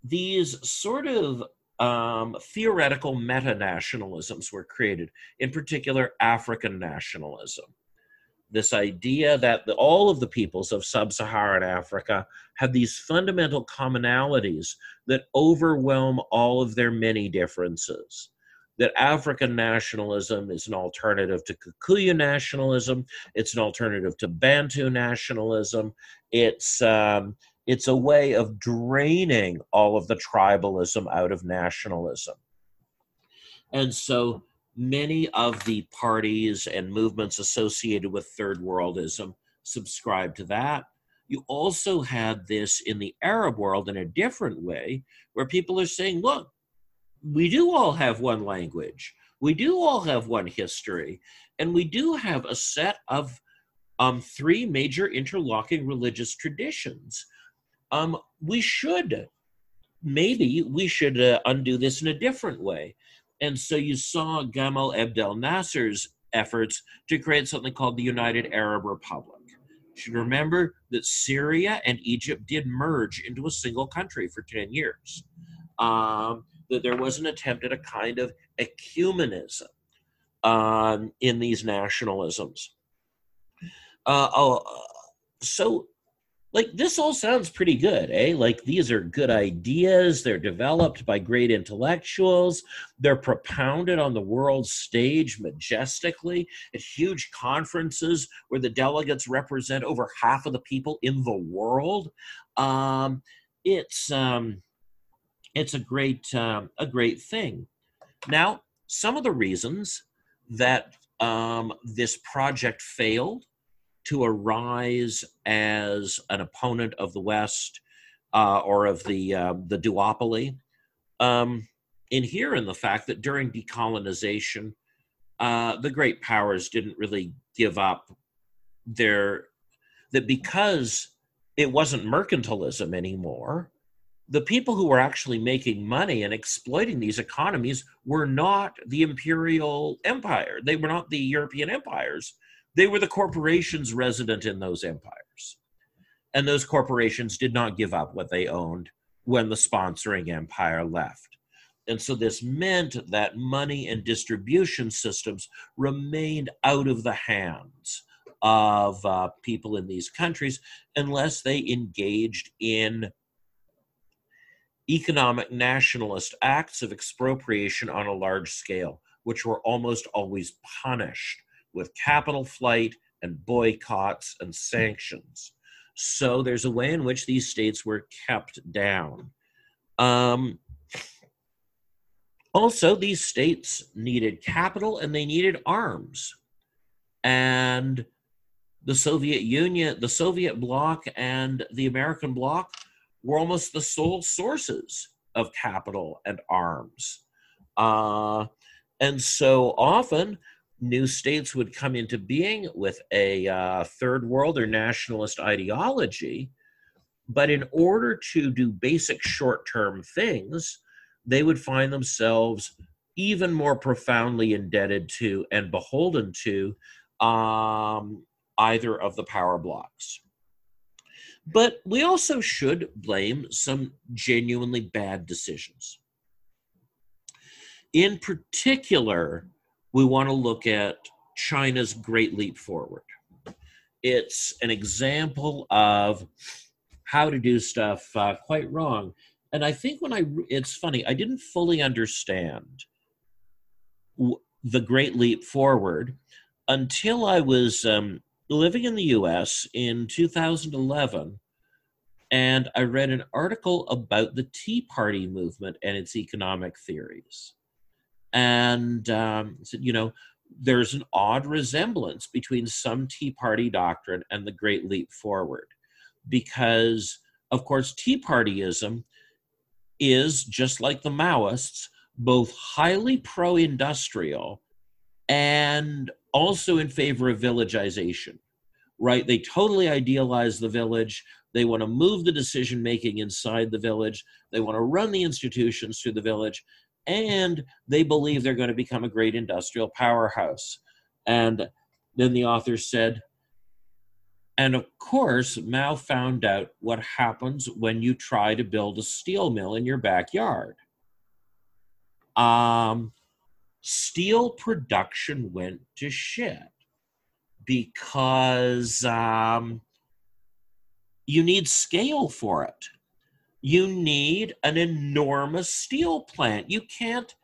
these sort of um, theoretical meta nationalisms were created, in particular, African nationalism. This idea that the, all of the peoples of sub Saharan Africa have these fundamental commonalities that overwhelm all of their many differences that African nationalism is an alternative to Kikuyu nationalism. It's an alternative to Bantu nationalism. It's um, it's a way of draining all of the tribalism out of nationalism. And so many of the parties and movements associated with third worldism subscribe to that. You also had this in the Arab world in a different way, where people are saying, look, we do all have one language. We do all have one history. And we do have a set of um, three major interlocking religious traditions. Um, we should, maybe we should uh, undo this in a different way. And so you saw Gamal Abdel Nasser's efforts to create something called the United Arab Republic. You should remember that Syria and Egypt did merge into a single country for 10 years. Um, that there was an attempt at a kind of ecumenism um, in these nationalisms. Uh, oh, so, like, this all sounds pretty good, eh? Like, these are good ideas. They're developed by great intellectuals. They're propounded on the world stage majestically at huge conferences where the delegates represent over half of the people in the world. Um, it's. Um, it's a great um, a great thing. Now, some of the reasons that um, this project failed to arise as an opponent of the West uh, or of the uh, the duopoly um, inhere in the fact that during decolonization, uh, the great powers didn't really give up their that because it wasn't mercantilism anymore the people who were actually making money and exploiting these economies were not the imperial empire. They were not the European empires. They were the corporations resident in those empires. And those corporations did not give up what they owned when the sponsoring empire left. And so this meant that money and distribution systems remained out of the hands of uh, people in these countries unless they engaged in economic nationalist acts of expropriation on a large scale, which were almost always punished with capital flight and boycotts and sanctions. So there's a way in which these states were kept down. Um, also, these states needed capital and they needed arms. And the Soviet Union, the Soviet bloc, and the American bloc were almost the sole sources of capital and arms. Uh, and so often, new states would come into being with a uh, third world or nationalist ideology. But in order to do basic short term things, they would find themselves even more profoundly indebted to and beholden to um, either of the power blocks. But we also should blame some genuinely bad decisions. In particular, we want to look at China's Great Leap Forward. It's an example of how to do stuff uh, quite wrong. And I think when I, it's funny, I didn't fully understand the Great Leap Forward until I was um, living in the US in 2011, and I read an article about the Tea Party movement and its economic theories. And um, said, you know, there's an odd resemblance between some Tea Party doctrine and the Great Leap Forward. Because, of course, Tea Partyism is, just like the Maoists, both highly pro industrial and also in favor of villagization, right? They totally idealize the village. They want to move the decision making inside the village. They want to run the institutions through the village. And they believe they're going to become a great industrial powerhouse. And then the author said, and of course, Mao found out what happens when you try to build a steel mill in your backyard. Um, steel production went to shit because um, you need scale for it. You need an enormous steel plant. You can't,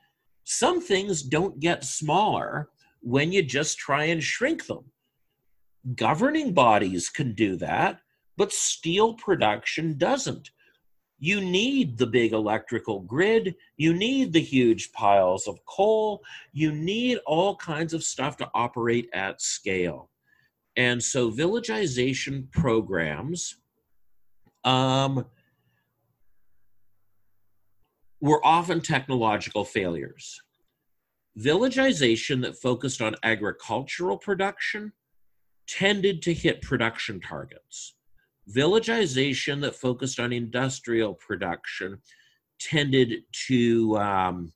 some things don't get smaller when you just try and shrink them. Governing bodies can do that, but steel production doesn't you need the big electrical grid, you need the huge piles of coal, you need all kinds of stuff to operate at scale. And so villagization programs um, were often technological failures. Villagization that focused on agricultural production tended to hit production targets villagization that focused on industrial production tended to um,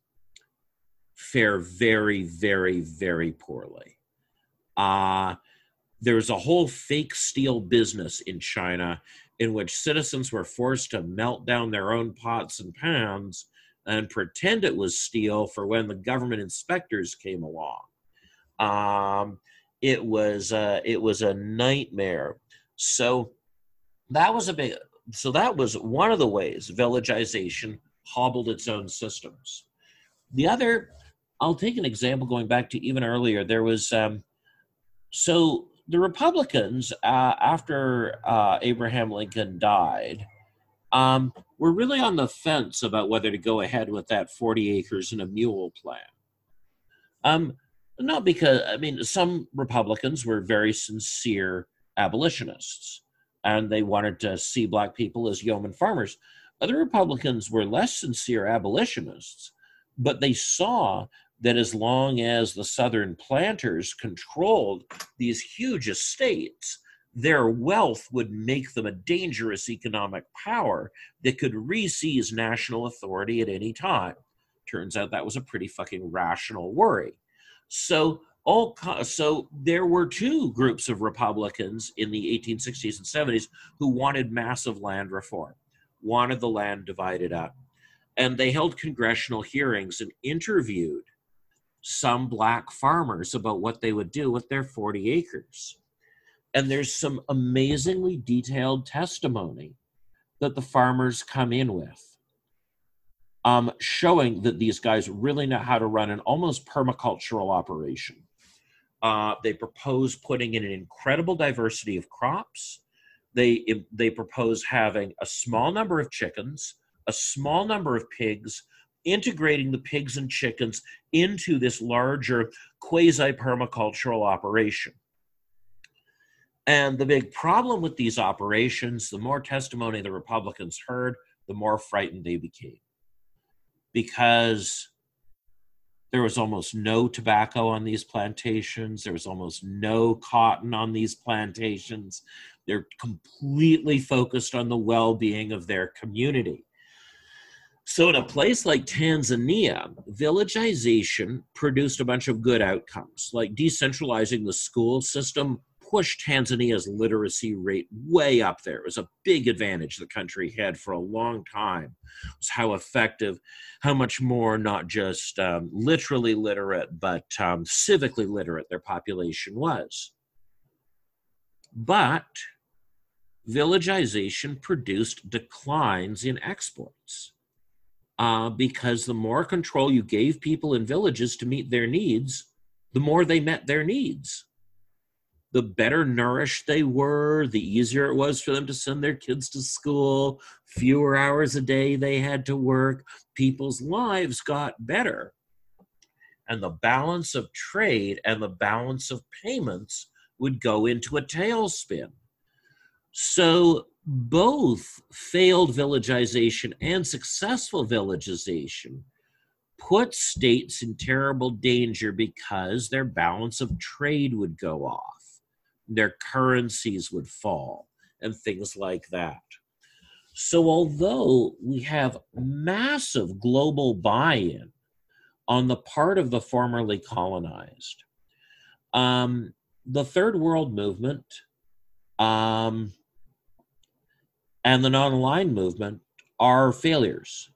fare very, very, very poorly. Uh, there's a whole fake steel business in China in which citizens were forced to melt down their own pots and pans and pretend it was steel for when the government inspectors came along. Um, it was uh, it was a nightmare. So that was a big so that was one of the ways villagization hobbled its own systems the other i'll take an example going back to even earlier there was um, so the republicans uh, after uh, abraham lincoln died um, were really on the fence about whether to go ahead with that 40 acres and a mule plan um, not because i mean some republicans were very sincere abolitionists and they wanted to see black people as yeoman farmers. Other Republicans were less sincere abolitionists, but they saw that as long as the Southern planters controlled these huge estates, their wealth would make them a dangerous economic power that could reseize national authority at any time. Turns out that was a pretty fucking rational worry. So all so there were two groups of Republicans in the 1860s and 70s who wanted massive land reform, wanted the land divided up. And they held congressional hearings and interviewed some black farmers about what they would do with their 40 acres. And there's some amazingly detailed testimony that the farmers come in with, um, showing that these guys really know how to run an almost permacultural operation. Uh, they propose putting in an incredible diversity of crops. They, they propose having a small number of chickens, a small number of pigs, integrating the pigs and chickens into this larger quasi permacultural operation. And the big problem with these operations, the more testimony the Republicans heard, the more frightened they became. Because there was almost no tobacco on these plantations, there was almost no cotton on these plantations. They're completely focused on the well being of their community. So, in a place like Tanzania, villagization produced a bunch of good outcomes, like decentralizing the school system pushed Tanzania's literacy rate way up there. It was a big advantage the country had for a long time. Was how effective, how much more not just um, literally literate, but um, civically literate their population was. But villagization produced declines in exports. Uh, because the more control you gave people in villages to meet their needs, the more they met their needs the better nourished they were, the easier it was for them to send their kids to school, fewer hours a day they had to work, people's lives got better. And the balance of trade and the balance of payments would go into a tailspin. So both failed villagization and successful villagization put states in terrible danger because their balance of trade would go off their currencies would fall and things like that. So, although we have massive global buy in on the part of the formerly colonized, um, the Third World Movement um, and the non aligned movement are failures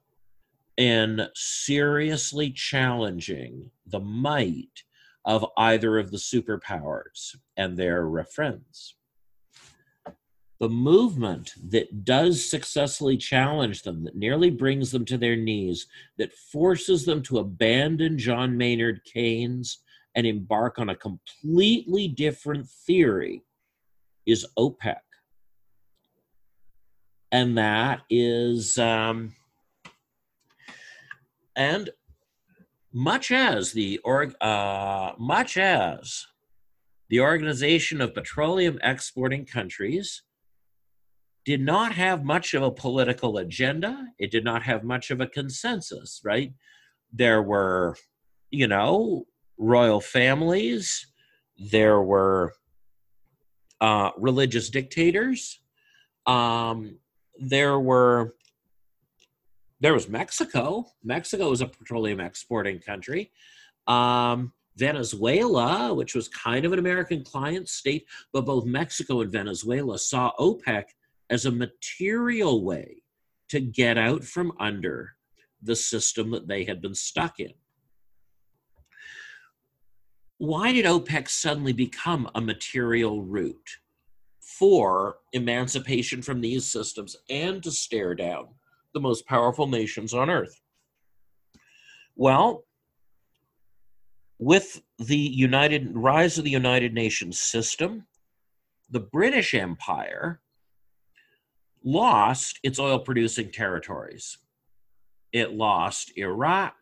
in seriously challenging the might of either of the superpowers and their friends. The movement that does successfully challenge them, that nearly brings them to their knees, that forces them to abandon John Maynard Keynes and embark on a completely different theory, is OPEC. And that is, um, and much as the org, uh, much as the Organization of Petroleum Exporting Countries did not have much of a political agenda. It did not have much of a consensus, right? There were, you know, royal families, there were uh, religious dictators, um, there were there was Mexico. Mexico was a petroleum exporting country. Um, Venezuela, which was kind of an American client state, but both Mexico and Venezuela saw OPEC as a material way to get out from under the system that they had been stuck in. Why did OPEC suddenly become a material route for emancipation from these systems and to stare down the most powerful nations on earth? Well, with the United rise of the United Nations system, the British Empire lost its oil producing territories. It lost Iraq,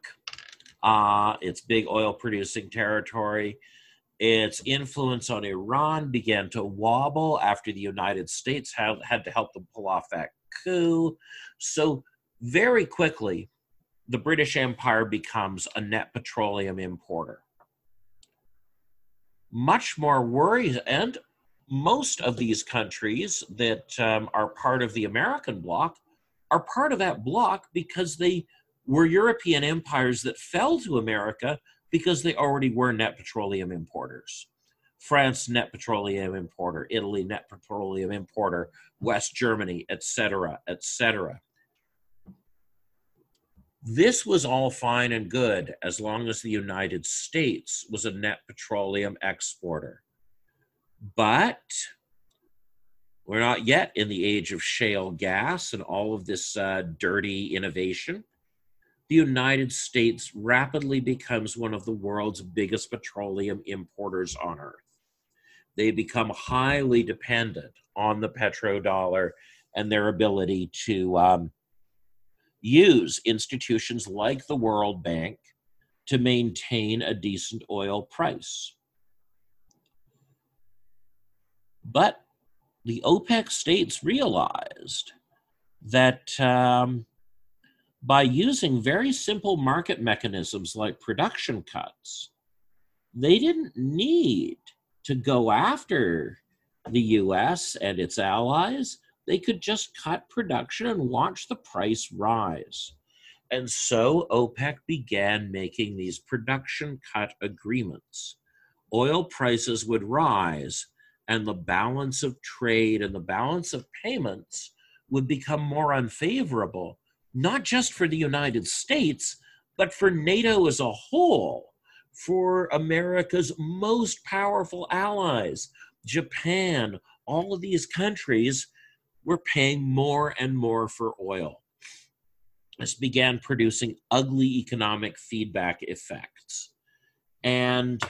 uh, its big oil producing territory. Its influence on Iran began to wobble after the United States had, had to help them pull off that coup. So, very quickly, the British Empire becomes a net petroleum importer. Much more worries, and most of these countries that um, are part of the American bloc are part of that bloc because they were European empires that fell to America because they already were net petroleum importers. France net petroleum importer, Italy net petroleum importer, West Germany, etc., etc. This was all fine and good as long as the United States was a net petroleum exporter. But we're not yet in the age of shale gas and all of this uh, dirty innovation. The United States rapidly becomes one of the world's biggest petroleum importers on earth. They become highly dependent on the petrodollar and their ability to um, use institutions like the World Bank to maintain a decent oil price. But the OPEC states realized that um, by using very simple market mechanisms like production cuts, they didn't need to go after the US and its allies. They could just cut production and watch the price rise. And so OPEC began making these production cut agreements. Oil prices would rise and the balance of trade and the balance of payments would become more unfavorable, not just for the United States, but for NATO as a whole, for America's most powerful allies, Japan, all of these countries were paying more and more for oil. This began producing ugly economic feedback effects. And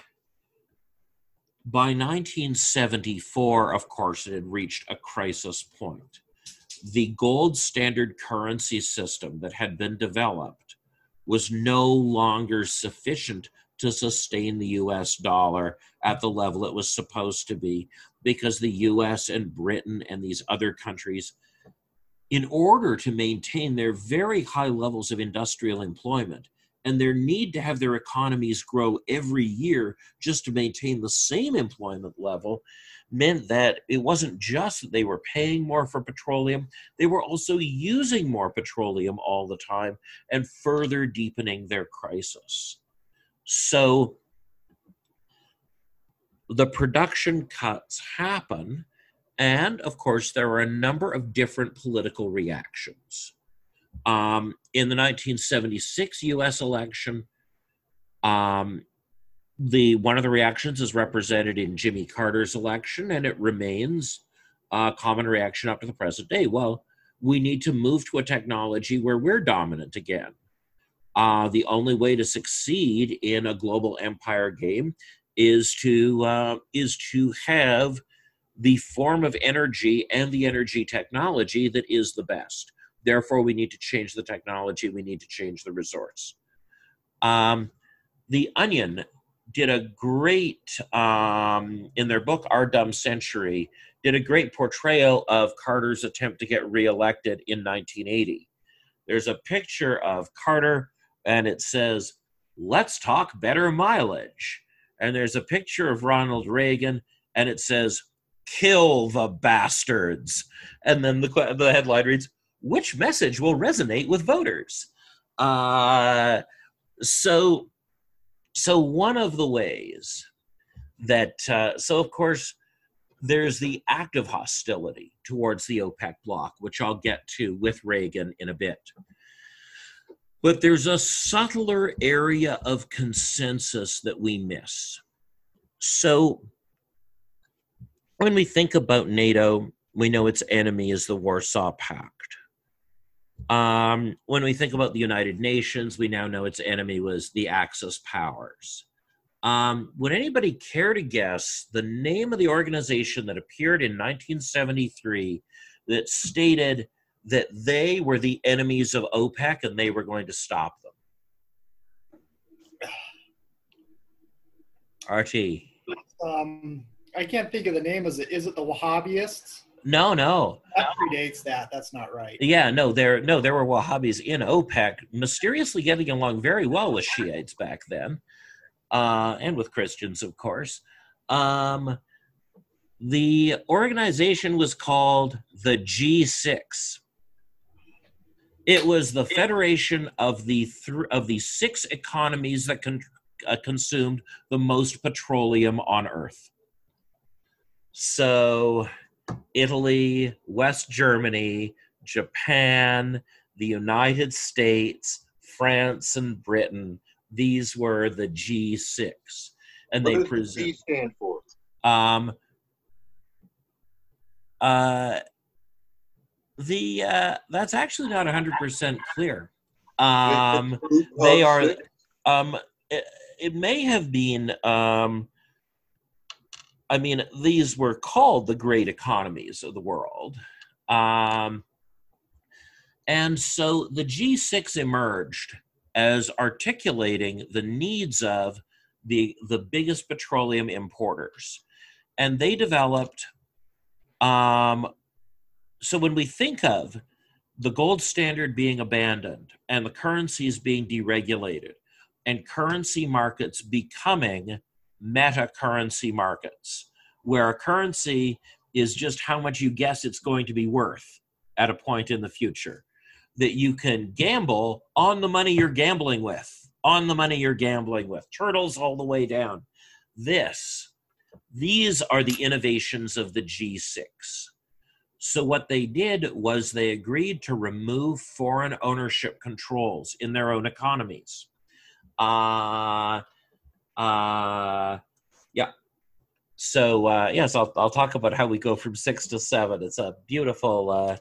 by 1974, of course, it had reached a crisis point. The gold standard currency system that had been developed was no longer sufficient to sustain the US dollar at the level it was supposed to be because the US and Britain and these other countries, in order to maintain their very high levels of industrial employment, and their need to have their economies grow every year just to maintain the same employment level meant that it wasn't just that they were paying more for petroleum, they were also using more petroleum all the time and further deepening their crisis. So the production cuts happen, and of course, there are a number of different political reactions. Um, in the 1976 U.S. election, um, the one of the reactions is represented in Jimmy Carter's election, and it remains a common reaction up to the present day. Well, we need to move to a technology where we're dominant again. Uh, the only way to succeed in a global empire game is to uh, is to have the form of energy and the energy technology that is the best. Therefore, we need to change the technology, we need to change the resource. Um, the Onion did a great, um, in their book, Our Dumb Century, did a great portrayal of Carter's attempt to get reelected in 1980. There's a picture of Carter, and it says, Let's talk better mileage. And there's a picture of Ronald Reagan, and it says, Kill the bastards. And then the, the headline reads, which message will resonate with voters? Uh, so, so one of the ways that, uh, so of course, there's the active hostility towards the OPEC bloc, which I'll get to with Reagan in a bit. But there's a subtler area of consensus that we miss. So, when we think about NATO, we know its enemy is the Warsaw Pact. Um, when we think about the United Nations, we now know its enemy was the Axis powers. Um, would anybody care to guess the name of the organization that appeared in 1973 that stated that they were the enemies of OPEC and they were going to stop them? RT. Um, I can't think of the name. Is it is it the Wahhabists? No, no. That predates that. That's not right. Yeah, no, there no, there were Wahhabis in OPEC, mysteriously getting along very well with Shiites back then, uh, and with Christians, of course. Um, the organization was called the G6. It was the federation of the th- of the six economies that con- uh, consumed the most petroleum on Earth. So, Italy, West Germany, Japan, the United States, France, and Britain. These were the G6, and What they does. G stand for? Um, uh, the uh, that's actually not hundred percent clear. Um, It's a group of they are- um, it, it may have been. Um, I mean, these were called the great economies of the world. Um, and so the G6 emerged as articulating the needs of the, the biggest petroleum importers. And they developed. Um, so when we think of the gold standard being abandoned and the currencies being deregulated and currency markets becoming meta currency markets, where a currency is just how much you guess it's going to be worth at a point in the future. That you can gamble on the money you're gambling with, on the money you're gambling with, turtles all the way down. This, these are the innovations of the G6. So, what they did was they agreed to remove foreign ownership controls in their own economies. Uh, uh, yeah. So, uh, yes, I'll, I'll talk about how we go from six to seven. It's a beautiful, uh,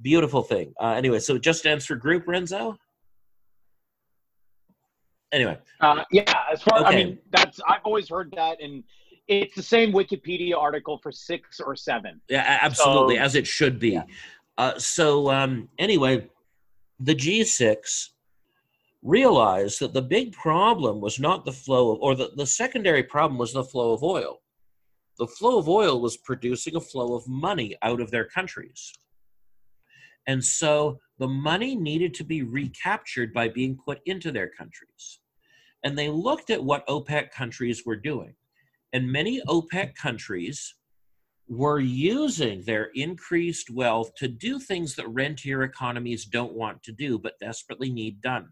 beautiful thing. Uh, anyway, so it just stands for group, Renzo? Anyway, Uh, yeah, as far I mean, that's I've always heard that, and it's the same Wikipedia article for six or seven. Yeah, absolutely, So- as it should be. Yeah. Uh, so um, anyway, the G6 realized that the big problem was not the flow of, or the, the secondary problem was the flow of oil. The flow of oil was producing a flow of money out of their countries. And so the money needed to be recaptured by being put into their countries. And they looked at what OPEC countries were doing. And many OPEC countries were using their increased wealth to do things that rentier economies don't want to do but desperately need done.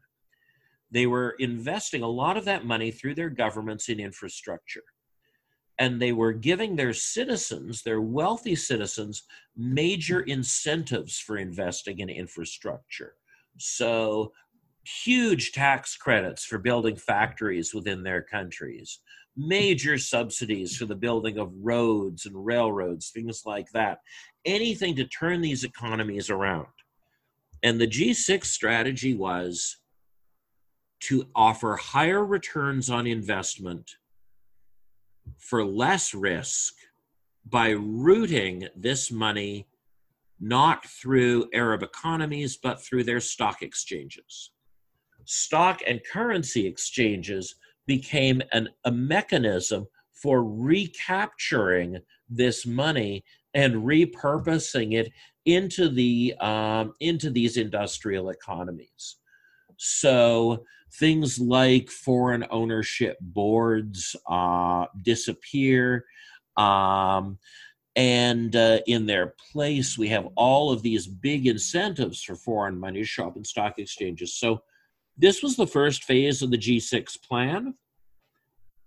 They were investing a lot of that money through their governments in infrastructure. And they were giving their citizens, their wealthy citizens, major incentives for investing in infrastructure. So, huge tax credits for building factories within their countries major subsidies for the building of roads and railroads, things like that. Anything to turn these economies around. And the G6 strategy was to offer higher returns on investment for less risk by routing this money not through Arab economies, but through their stock exchanges. Stock and currency exchanges became an, a mechanism for recapturing this money and repurposing it into the um, into these industrial economies. So things like foreign ownership boards uh, disappear, um, and uh, in their place, we have all of these big incentives for foreign money to show up in stock exchanges. So this was the first phase of the G6 plan.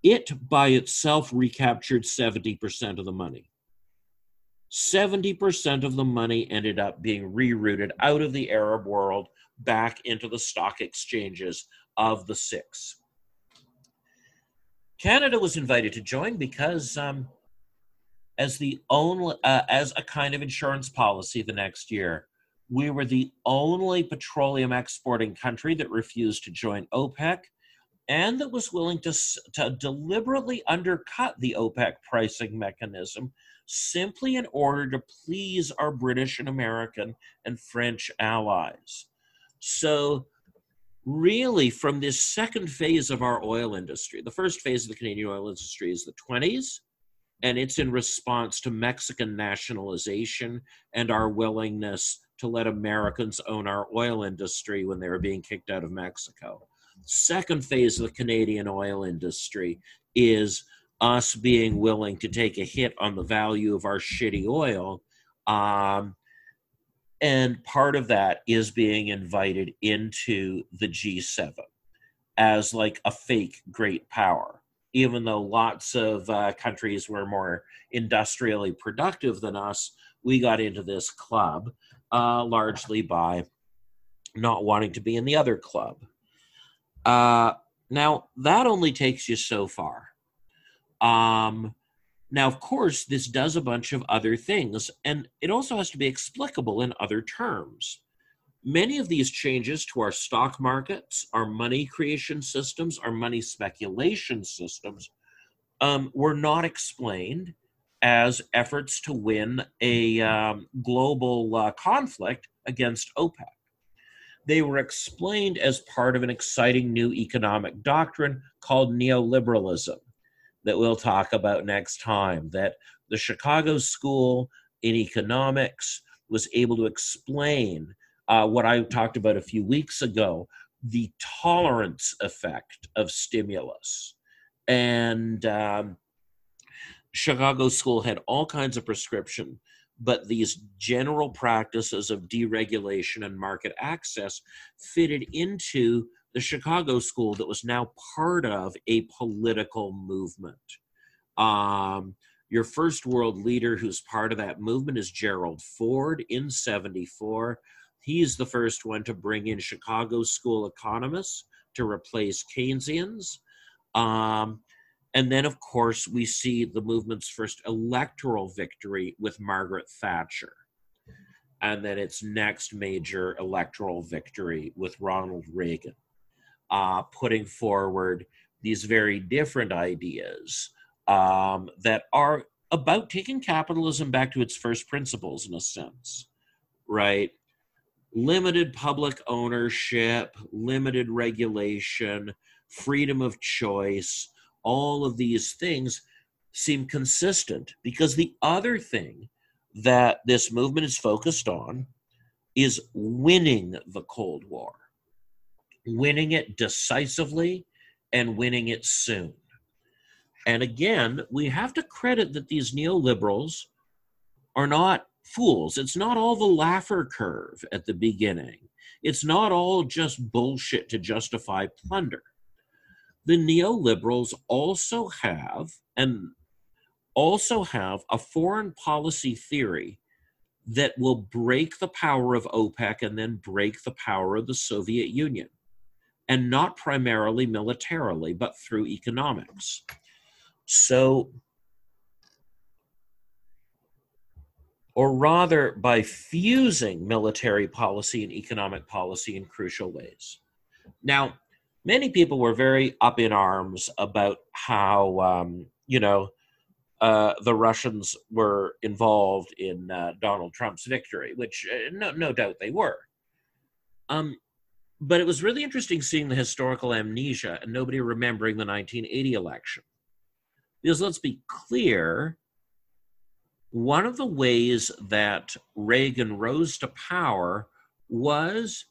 It by itself recaptured 70% of the money. 70% of the money ended up being rerouted out of the Arab world back into the stock exchanges of the six. Canada was invited to join because, um, as the only, uh, as a kind of insurance policy the next year, we were the only petroleum exporting country that refused to join OPEC and that was willing to, to deliberately undercut the OPEC pricing mechanism simply in order to please our British and American and French allies. So, really, from this second phase of our oil industry, the first phase of the Canadian oil industry is the 20s, and it's in response to Mexican nationalization and our willingness to let Americans own our oil industry when they were being kicked out of Mexico. Second phase of the Canadian oil industry is us being willing to take a hit on the value of our shitty oil. Um, and part of that is being invited into the G7. as like a fake great power, even though lots of uh, countries were more industrially productive than us. We got into this club uh, largely by not wanting to be in the other club. Uh, now, that only takes you so far. Um, now, of course, this does a bunch of other things, and it also has to be explicable in other terms. Many of these changes to our stock markets, our money creation systems, our money speculation systems um, were not explained as efforts to win a um, global uh, conflict against OPEC. They were explained as part of an exciting new economic doctrine called neoliberalism that we'll talk about next time. That the Chicago School in Economics was able to explain uh, what I talked about a few weeks ago the tolerance effect of stimulus. And um, Chicago School had all kinds of prescription, but these general practices of deregulation and market access fitted into the Chicago School that was now part of a political movement. Um, your first world leader who's part of that movement is Gerald Ford in 74. He's the first one to bring in Chicago school economists to replace Keynesians. Um, and then, of course, we see the movement's first electoral victory with Margaret Thatcher. And then its next major electoral victory with Ronald Reagan, uh, putting forward these very different ideas um, that are about taking capitalism back to its first principles, in a sense, right? limited public ownership, limited regulation, freedom of choice, all of these things seem consistent because the other thing that this movement is focused on is winning the Cold War, winning it decisively and winning it soon. And again, we have to credit that these neoliberals are not fools. It's not all the Laffer curve at the beginning. It's not all just bullshit to justify plunder. The neoliberals also have and also have a foreign policy theory that will break the power of OPEC and then break the power of the Soviet Union. And not primarily militarily, but through economics. So or rather by fusing military policy and economic policy in crucial ways. Now, many people were very up in arms about how, um, you know, uh, the Russians were involved in uh, Donald Trump's victory, which uh, no, no doubt they were. Um, but it was really interesting seeing the historical amnesia and nobody remembering the 1980 election. Because let's be clear, one of the ways that Reagan rose to power was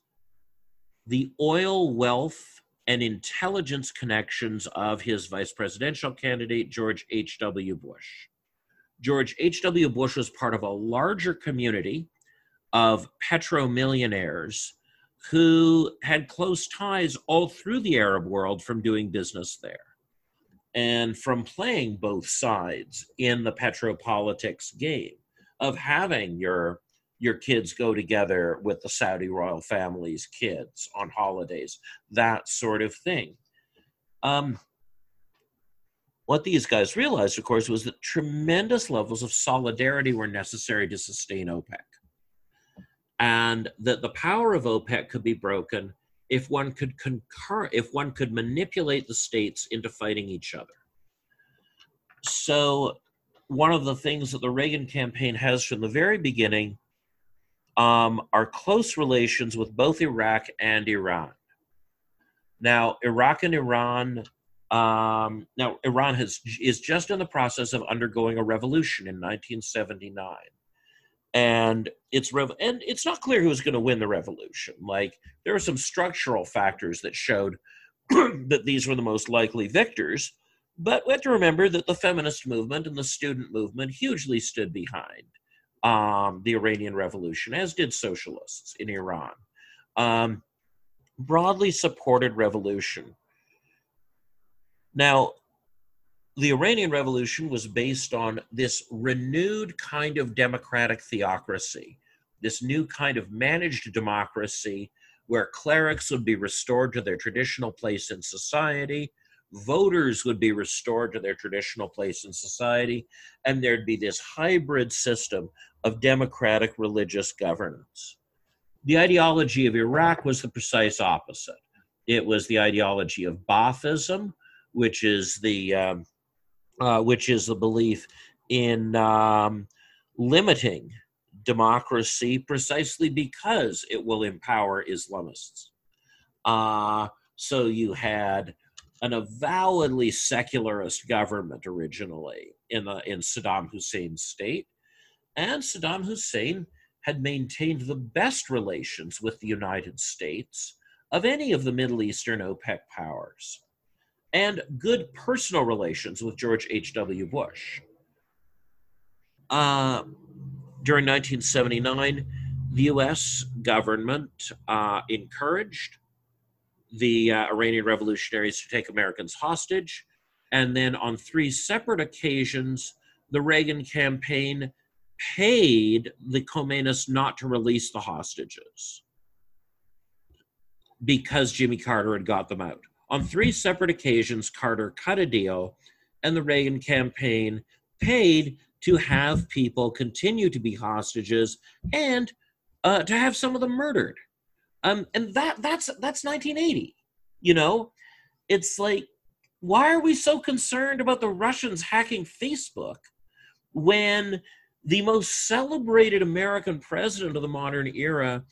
the oil wealth and intelligence connections of his vice presidential candidate, George H.W. Bush. George H.W. Bush was part of a larger community of petro millionaires who had close ties all through the Arab world from doing business there and from playing both sides in the petropolitics game of having your your kids go together with the Saudi royal family's kids on holidays, that sort of thing. Um, what these guys realized, of course, was that tremendous levels of solidarity were necessary to sustain OPEC, and that the power of OPEC could be broken if one could concur if one could manipulate the states into fighting each other so one of the things that the reagan campaign has from the very beginning um, are close relations with both iraq and iran now iraq and iran um, now iran has is just in the process of undergoing a revolution in 1979 and it's rev- and it's not clear who's going to win the revolution. Like there are some structural factors that showed that these were the most likely victors, but we have to remember that the feminist movement and the student movement hugely stood behind um, the Iranian Revolution, as did socialists in Iran. Um, broadly supported revolution, Now, the Iranian Revolution was based on this renewed kind of democratic theocracy, this new kind of managed democracy where clerics would be restored to their traditional place in society, voters would be restored to their traditional place in society, and there'd be this hybrid system of democratic religious governance. The ideology of Iraq was the precise opposite. It was the ideology of Baathism, which is the um, uh, which is the belief in um, limiting democracy precisely because it will empower Islamists. Uh, so you had an avowedly secularist government originally in the in Saddam Hussein's state, and Saddam Hussein had maintained the best relations with the United States of any of the Middle Eastern OPEC powers, and good personal relations with George H.W. Bush. Uh, during 1979, the US government uh, encouraged the uh, Iranian revolutionaries to take Americans hostage. And then on three separate occasions, the Reagan campaign paid the Khomeinists not to release the hostages because Jimmy Carter had got them out. On three separate occasions, Carter cut a deal, and the Reagan campaign paid to have people continue to be hostages and uh, to have some of them murdered. Um, and that that's that's 1980. You know, it's like, why are we so concerned about the Russians hacking Facebook when the most celebrated American president of the modern era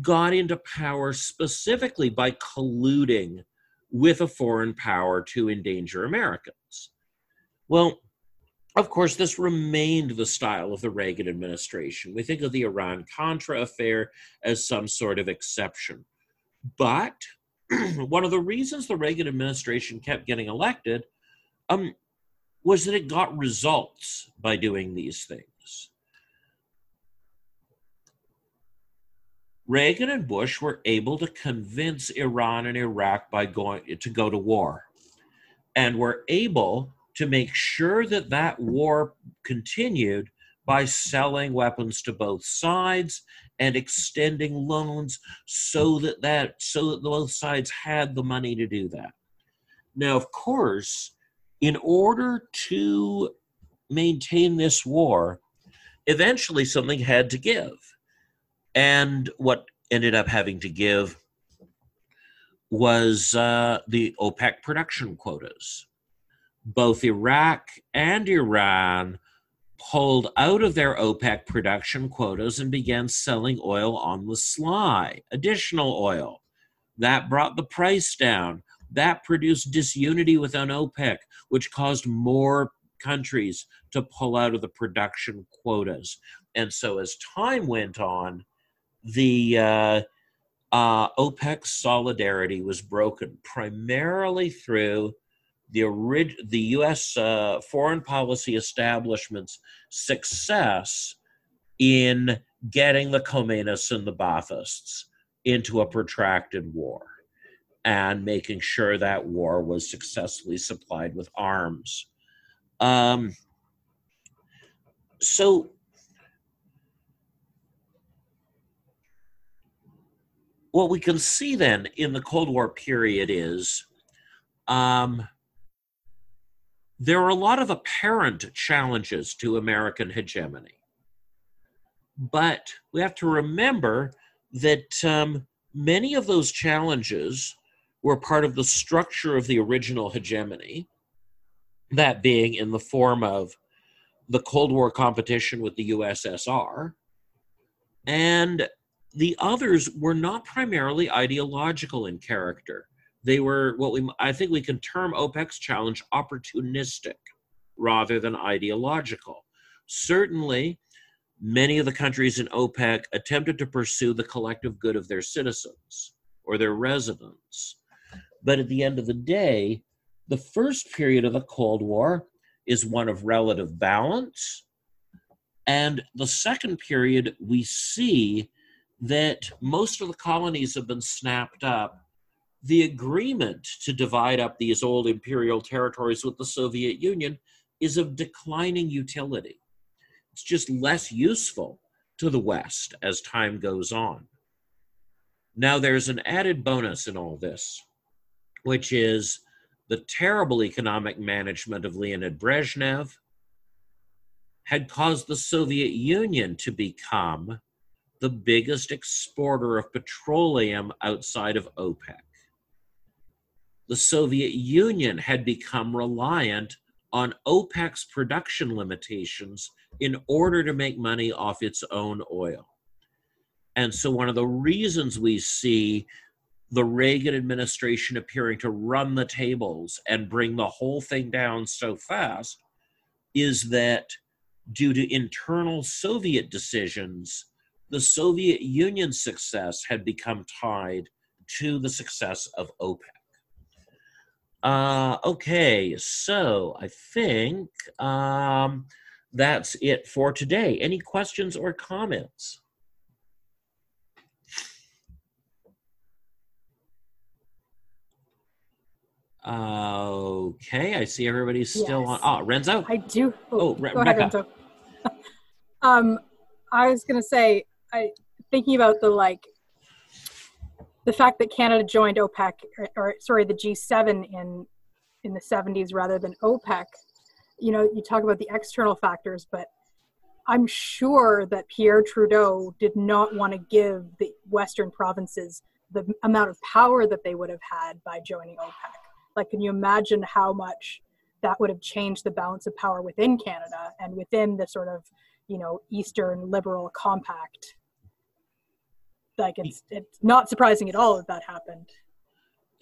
got into power specifically by colluding with a foreign power to endanger Americans. Well, of course, this remained the style of the Reagan administration. We think of the Iran Contra affair as some sort of exception. But one of the reasons the Reagan administration kept getting elected um, was that it got results by doing these things. Reagan and Bush were able to convince Iran and Iraq by going to go to war, and were able to make sure that that war continued by selling weapons to both sides and extending loans so that that so that both sides had the money to do that. Now, of course, in order to maintain this war, eventually something had to give. And what ended up having to give was uh, the OPEC production quotas. Both Iraq and Iran pulled out of their OPEC production quotas and began selling oil on the sly, additional oil. That brought the price down. That produced disunity within OPEC, which caused more countries to pull out of the production quotas. And so, as time went on, the uh, uh, OPEC solidarity was broken primarily through the, orig- the U.S. Uh, foreign policy establishment's success in getting the Khomeinists and the Baathists into a protracted war and making sure that war was successfully supplied with arms. Um, so what we can see then in the Cold War period is um, there are a lot of apparent challenges to American hegemony. But we have to remember that um, many of those challenges were part of the structure of the original hegemony, that being in the form of the Cold War competition with the USSR, and the others were not primarily ideological in character. They were what we I think we can term OPEC's challenge opportunistic rather than ideological. Certainly, many of the countries in OPEC attempted to pursue the collective good of their citizens or their residents. But at the end of the day, the first period of the Cold War is one of relative balance. And the second period, we see that most of the colonies have been snapped up the agreement to divide up these old imperial territories with the Soviet Union is of declining utility. It's just less useful to the West as time goes on. Now, there's an added bonus in all this, which is the terrible economic management of Leonid Brezhnev had caused the Soviet Union to become the biggest exporter of petroleum outside of OPEC. The Soviet Union had become reliant on OPEC's production limitations in order to make money off its own oil. And so, one of the reasons we see the Reagan administration appearing to run the tables and bring the whole thing down so fast is that due to internal Soviet decisions, the Soviet Union's success had become tied to the success of OPEC. Uh, okay, so I think um, that's it for today. Any questions or comments? okay, I see everybody's still Yes. on. Oh, Renzo? I do. Oh, Re- go ahead, Renzo. um, I was gonna say, I thinking about the like the fact that Canada joined OPEC or, or sorry, the G7 in in the 70s rather than OPEC. You know, you talk about the external factors, but I'm sure that Pierre Trudeau did not want to give the Western provinces the amount of power that they would have had by joining OPEC. Like, can you imagine how much that would have changed the balance of power within Canada and within the sort of, you know, Eastern liberal compact? Like, it's it's not surprising at all that that happened.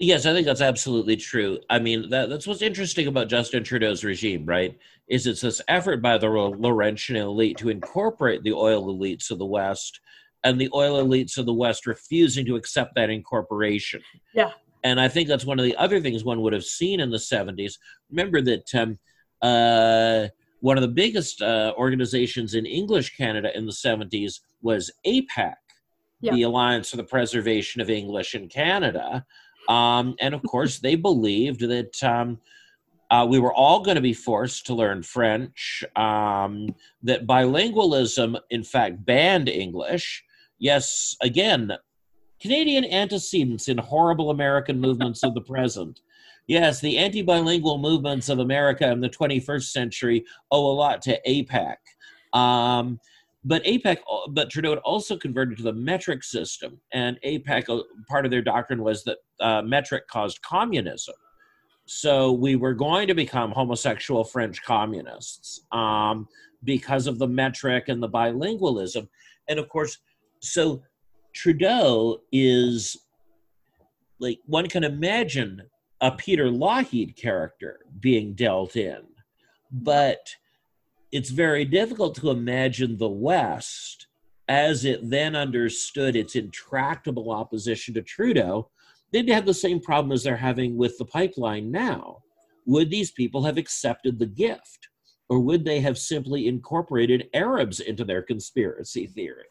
Yes, I think that's absolutely true. I mean, that, that's what's interesting about Justin Trudeau's regime, right? Is it's this effort by the Laurentian elite to incorporate the oil elites of the West, and the oil elites of the West refusing to accept that incorporation. Yeah. And I think that's one of the other things one would have seen in the 70s. Remember that um, uh, one of the biggest uh, organizations in English Canada in the 70s was APEC, The Alliance for the Preservation of English in Canada. Um, and of course, they believed that um, uh, we were all going to be forced to learn French, um, that bilingualism, in fact, banned English. Yes, again, Canadian antecedents in horrible American movements of the present. Yes, the anti bilingual movements of America in the 21st century owe a lot to APEC. Um, but APEC, but Trudeau also converted to the metric system, and APEC, uh, part of their doctrine was that uh, metric caused communism. So we were going to become homosexual French communists um, because of the metric and the bilingualism. And of course, so Trudeau is like one can imagine a Peter Lougheed character being dealt in, but it's very difficult to imagine the West as it then understood its intractable opposition to Trudeau. They'd have the same problem as they're having with the pipeline now. Would these people have accepted the gift? Or would they have simply incorporated Arabs into their conspiracy theory?